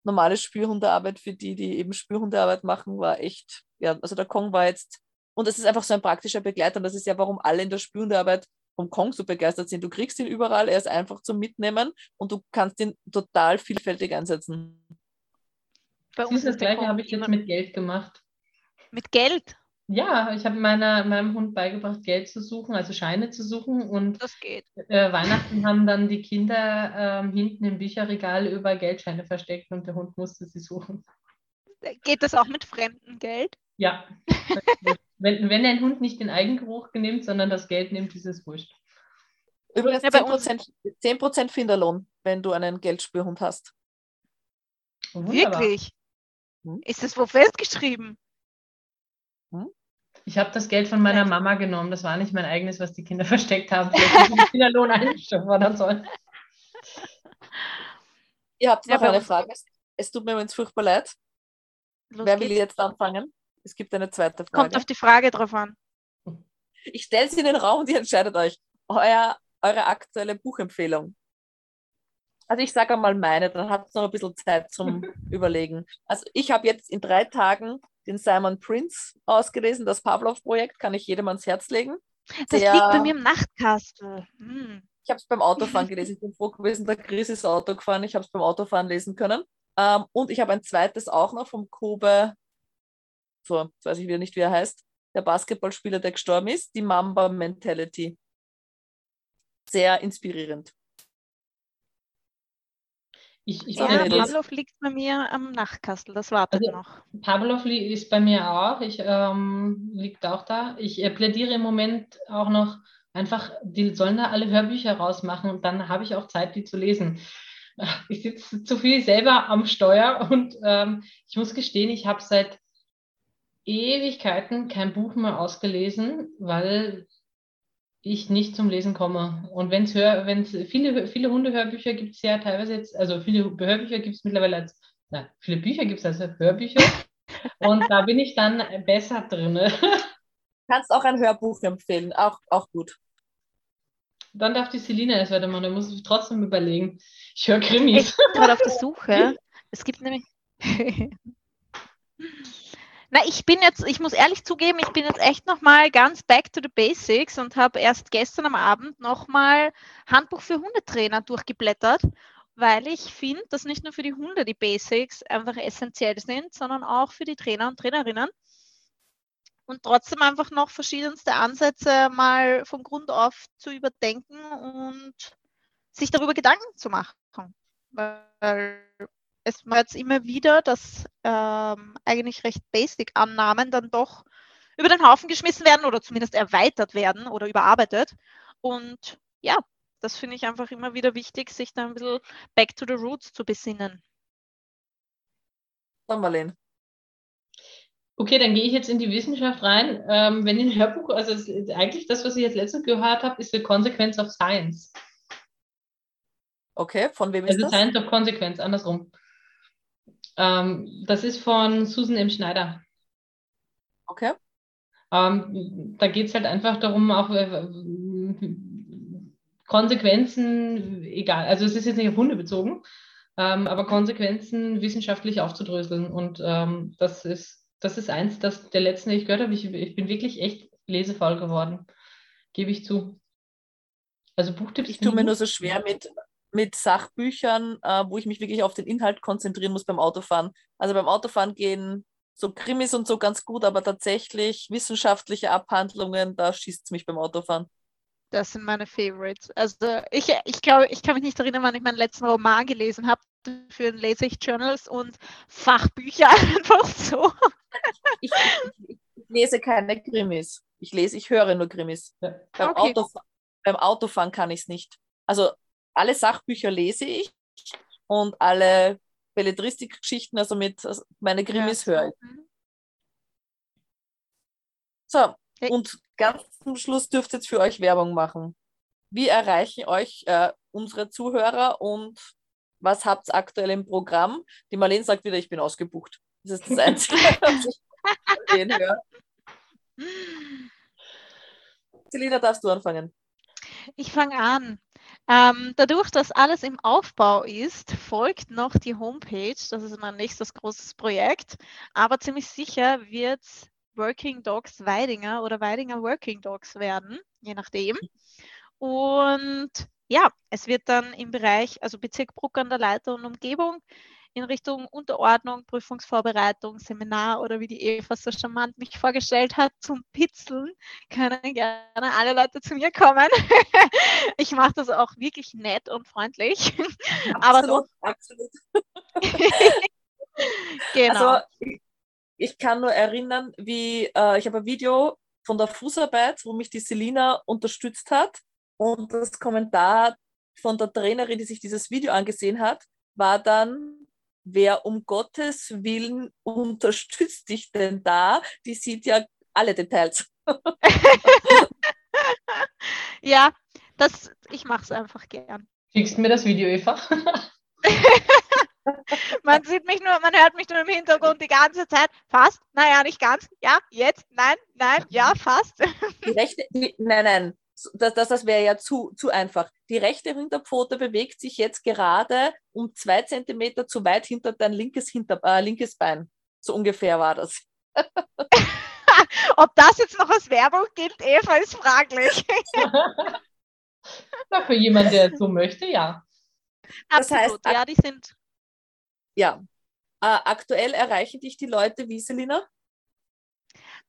normale Spürhundearbeit für die, die eben Spürhundearbeit machen, war echt, ja, also der Kong war jetzt, und es ist einfach so ein praktischer Begleiter und das ist ja, warum alle in der Spürhundearbeit vom Kong so begeistert sind. Du kriegst ihn überall, er ist einfach zum Mitnehmen und du kannst ihn total vielfältig einsetzen. Bei uns das gleiche habe ich jetzt mit Geld gemacht. Mit Geld? Ja, ich habe meinem Hund beigebracht, Geld zu suchen, also Scheine zu suchen. Und das geht. Äh, Weihnachten haben dann die Kinder äh, hinten im Bücherregal über Geldscheine versteckt und der Hund musste sie suchen. Geht das auch mit fremdem Geld? Ja. *laughs* wenn, wenn ein Hund nicht den Eigengeruch nimmt, sondern das Geld nimmt, ist es wurscht. Übrigens ja, 10%, 10 Finderlohn, wenn du einen Geldspürhund hast. Wunderbar. Wirklich? Hm? Ist das wo festgeschrieben? Hm? Ich habe das Geld von meiner Mama genommen. Das war nicht mein eigenes, was die Kinder *laughs* versteckt haben. Finderlohn *laughs* einfordern sollen. Ihr habt noch ja, eine Frage. Es tut mir übrigens furchtbar leid. Los Wer will jetzt anfangen? Es gibt eine zweite Frage. Kommt auf die Frage drauf an. Ich stelle sie in den Raum und ihr entscheidet euch. Euer eure aktuelle Buchempfehlung? Also ich sage einmal meine, dann habt ihr noch ein bisschen Zeit zum *laughs* Überlegen. Also ich habe jetzt in drei Tagen den Simon Prince ausgelesen, das Pavlov-Projekt, kann ich jedem ans Herz legen. Das Der, liegt bei mir im Nachtkastel. Hm. Ich habe es beim Autofahren gelesen. Ich bin froh gewesen, der Chris ist Auto gefahren. Ich habe es beim Autofahren lesen können. Ähm, und ich habe ein zweites auch noch vom Kobe, so, jetzt weiß ich wieder nicht, wie er heißt, der Basketballspieler, der gestorben ist, die Mamba Mentality. Sehr inspirierend. Ich, ich ja, Pavlov liegt bei mir am Nachtkastel, das wartet also, noch. Pavlov ist bei mir auch, ich ähm, liegt auch da. Ich äh, plädiere im Moment auch noch einfach, die sollen da alle Hörbücher rausmachen und dann habe ich auch Zeit, die zu lesen. Ich sitze zu viel selber am Steuer und ähm, ich muss gestehen, ich habe seit Ewigkeiten kein Buch mehr ausgelesen, weil ich nicht zum Lesen komme. Und wenn es wenn's viele, viele Hundehörbücher gibt es ja teilweise jetzt, also viele Hörbücher gibt es mittlerweile als, na, viele Bücher gibt es als Hörbücher. und da bin ich dann besser drin. *laughs* Kannst auch ein Hörbuch empfehlen, auch, auch gut. Dann darf die Selina das weitermachen, da muss ich trotzdem überlegen. Ich höre Krimis. Ich bin gerade auf der Suche. Es gibt nämlich. *laughs* Na, ich bin jetzt, ich muss ehrlich zugeben, ich bin jetzt echt nochmal ganz back to the basics und habe erst gestern am Abend nochmal Handbuch für Hundetrainer durchgeblättert, weil ich finde, dass nicht nur für die Hunde die Basics einfach essentiell sind, sondern auch für die Trainer und Trainerinnen. Und trotzdem einfach noch verschiedenste Ansätze mal von Grund auf zu überdenken und sich darüber Gedanken zu machen. Weil es war jetzt immer wieder, dass ähm, eigentlich recht basic Annahmen dann doch über den Haufen geschmissen werden oder zumindest erweitert werden oder überarbeitet. Und ja, das finde ich einfach immer wieder wichtig, sich da ein bisschen back to the roots zu besinnen. Dann Marlene. Okay, dann gehe ich jetzt in die Wissenschaft rein. Ähm, wenn ein Hörbuch, also eigentlich das, was ich jetzt letztens gehört habe, ist The Consequence of Science. Okay, von wem ist also das? Also Science of Consequence, andersrum. Ähm, das ist von Susan M. Schneider. Okay. Ähm, da geht es halt einfach darum, auch äh, Konsequenzen, egal, also es ist jetzt nicht auf Hunde bezogen, ähm, aber Konsequenzen wissenschaftlich aufzudröseln. Und ähm, das, ist, das ist eins das, der letzten, die ich gehört habe. Ich, ich bin wirklich echt lesefaul geworden, gebe ich zu. Also Buchtipps. Ich tue mir nur so schwer mit mit Sachbüchern, äh, wo ich mich wirklich auf den Inhalt konzentrieren muss beim Autofahren. Also beim Autofahren gehen so Krimis und so ganz gut, aber tatsächlich wissenschaftliche Abhandlungen, da schießt es mich beim Autofahren. Das sind meine Favorites. Also ich, ich glaube, ich kann mich nicht erinnern, wann ich meinen letzten Roman gelesen habe. Dafür lese ich Journals und Fachbücher *laughs* einfach so. Ich, ich, ich, lese keine Krimis. Ich lese, ich höre nur Krimis. Ja. Beim, okay. Autofahren, beim Autofahren kann ich es nicht. Also alle Sachbücher lese ich und alle Belletristik-Geschichten, also mit also meine Krimis ja. höre ich. So, und ganz zum Schluss dürft ihr jetzt für euch Werbung machen. Wie erreichen euch äh, unsere Zuhörer und was habt ihr aktuell im Programm? Die Marlene sagt wieder, ich bin ausgebucht. Das ist das Einzige, *laughs* was ich höre. *laughs* Selina, darfst du anfangen? Ich fange an. Ähm, dadurch, dass alles im Aufbau ist, folgt noch die Homepage. Das ist mein nächstes großes Projekt. Aber ziemlich sicher wird es Working Dogs Weidinger oder Weidinger Working Dogs werden, je nachdem. Und ja, es wird dann im Bereich, also Bezirk Bruck an der Leiter und Umgebung, in Richtung Unterordnung, Prüfungsvorbereitung, Seminar oder wie die Eva so charmant mich vorgestellt hat, zum Pitzeln, können gerne alle Leute zu mir kommen. *laughs* ich mache das auch wirklich nett und freundlich. Absolut, *laughs* Aber so, absolut. *laughs* genau. Also, ich kann nur erinnern, wie äh, ich habe ein Video von der Fußarbeit, wo mich die Selina unterstützt hat. Und das Kommentar von der Trainerin, die sich dieses Video angesehen hat, war dann, wer um Gottes Willen unterstützt dich denn da? Die sieht ja alle Details. *laughs* ja, das, ich mache es einfach gern. Schickst du mir das Video, Eva? *laughs* man sieht mich nur, man hört mich nur im Hintergrund die ganze Zeit. Fast? Naja, nicht ganz. Ja, jetzt? Nein, nein, ja, fast. Die rechte, die, nein, nein. Das, das, das wäre ja zu, zu einfach. Die rechte Hinterpfote bewegt sich jetzt gerade um zwei Zentimeter zu weit hinter dein linkes, Hinter, äh, linkes Bein. So ungefähr war das. *laughs* Ob das jetzt noch als Werbung gilt, Eva, ist fraglich. *laughs* Na, für jemanden, der es so möchte, ja. Das Absolut, heißt, ja, die sind. Ja. Äh, aktuell erreichen dich die Leute wie, Selina?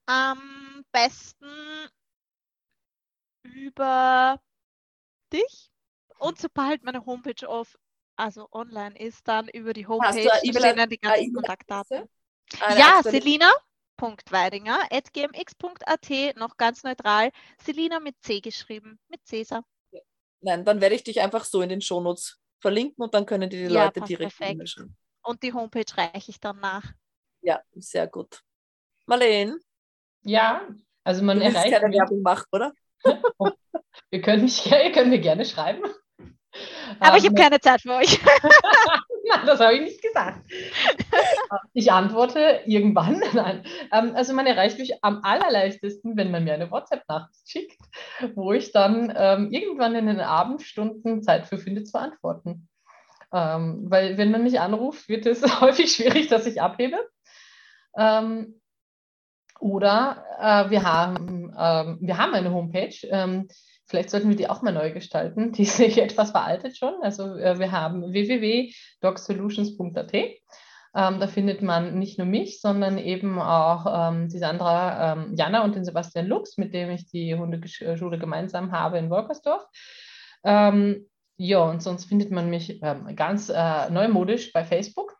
Am besten über dich. Und sobald meine Homepage auf, also online ist, dann über die Homepage stehen dann die ganzen Kontaktdaten. Ja, selina.weidinger.gmx.at, noch ganz neutral. Selina mit C geschrieben, mit Cäsar. Nein, dann werde ich dich einfach so in den Shownotes verlinken und dann können die, die ja, Leute direkt schreiben. Und die Homepage reiche ich dann nach. Ja, sehr gut. Marlene? Ja, also man du erreicht. keine Werbung machen, oder? Wir können, mich, ihr könnt mir gerne schreiben. Aber ich habe ähm, keine Zeit für euch. *laughs* Nein, das habe ich nicht gesagt. Ich antworte irgendwann. Nein. Ähm, also man erreicht mich am allerleichtesten, wenn man mir eine WhatsApp-Nachricht schickt, wo ich dann ähm, irgendwann in den Abendstunden Zeit für finde zu antworten. Ähm, weil wenn man mich anruft, wird es *laughs* häufig schwierig, dass ich abhebe. Ähm, oder äh, wir, haben, äh, wir haben eine Homepage. Ähm, vielleicht sollten wir die auch mal neu gestalten. Die ist etwas veraltet schon. Also äh, wir haben www.docsolutions.at. Ähm, da findet man nicht nur mich, sondern eben auch ähm, die Sandra ähm, Jana und den Sebastian Lux, mit dem ich die Hundeschule gemeinsam habe in Wolkersdorf. Ähm, ja, und sonst findet man mich ähm, ganz äh, neumodisch bei Facebook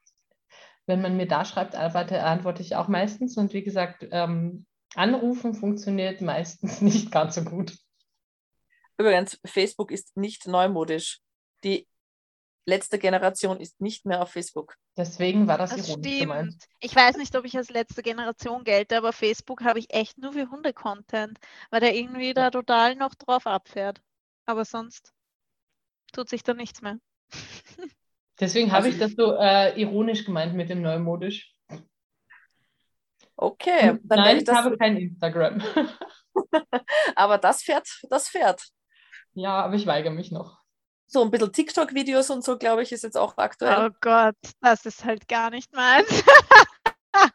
wenn man mir da schreibt, antworte, antworte ich auch meistens. Und wie gesagt, ähm, anrufen funktioniert meistens *laughs* nicht ganz so gut. Übrigens, Facebook ist nicht neumodisch. Die letzte Generation ist nicht mehr auf Facebook. Deswegen war das, das ironisch stimmt. gemeint. Ich weiß nicht, ob ich als letzte Generation gelte, aber Facebook habe ich echt nur für Hunde-Content, weil der irgendwie da total noch drauf abfährt. Aber sonst tut sich da nichts mehr. *laughs* Deswegen habe also ich das so äh, ironisch gemeint mit dem Neumodisch. Okay. Dann Nein, ich, ich habe kein Instagram. *laughs* *laughs* aber das fährt, das fährt. Ja, aber ich weigere mich noch. So ein bisschen TikTok-Videos und so, glaube ich, ist jetzt auch aktuell. Oh Gott, das ist halt gar nicht meins. *laughs*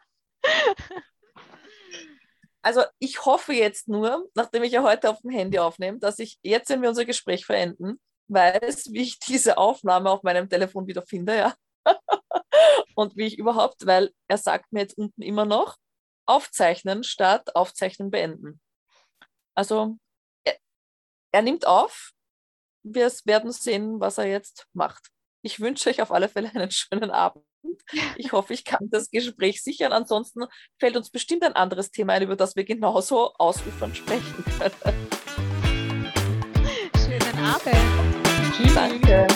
also ich hoffe jetzt nur, nachdem ich ja heute auf dem Handy aufnehme, dass ich jetzt, wenn wir unser Gespräch verenden, weiß, wie ich diese Aufnahme auf meinem Telefon wieder finde, ja. und wie ich überhaupt, weil er sagt mir jetzt unten immer noch, aufzeichnen statt aufzeichnen beenden. Also er, er nimmt auf, wir werden sehen, was er jetzt macht. Ich wünsche euch auf alle Fälle einen *laughs* schönen Abend. Ich hoffe, ich kann das Gespräch sichern. Ansonsten fällt uns bestimmt ein anderes Thema ein, über das wir genauso ausufernd sprechen können. Schönen Abend. Danke.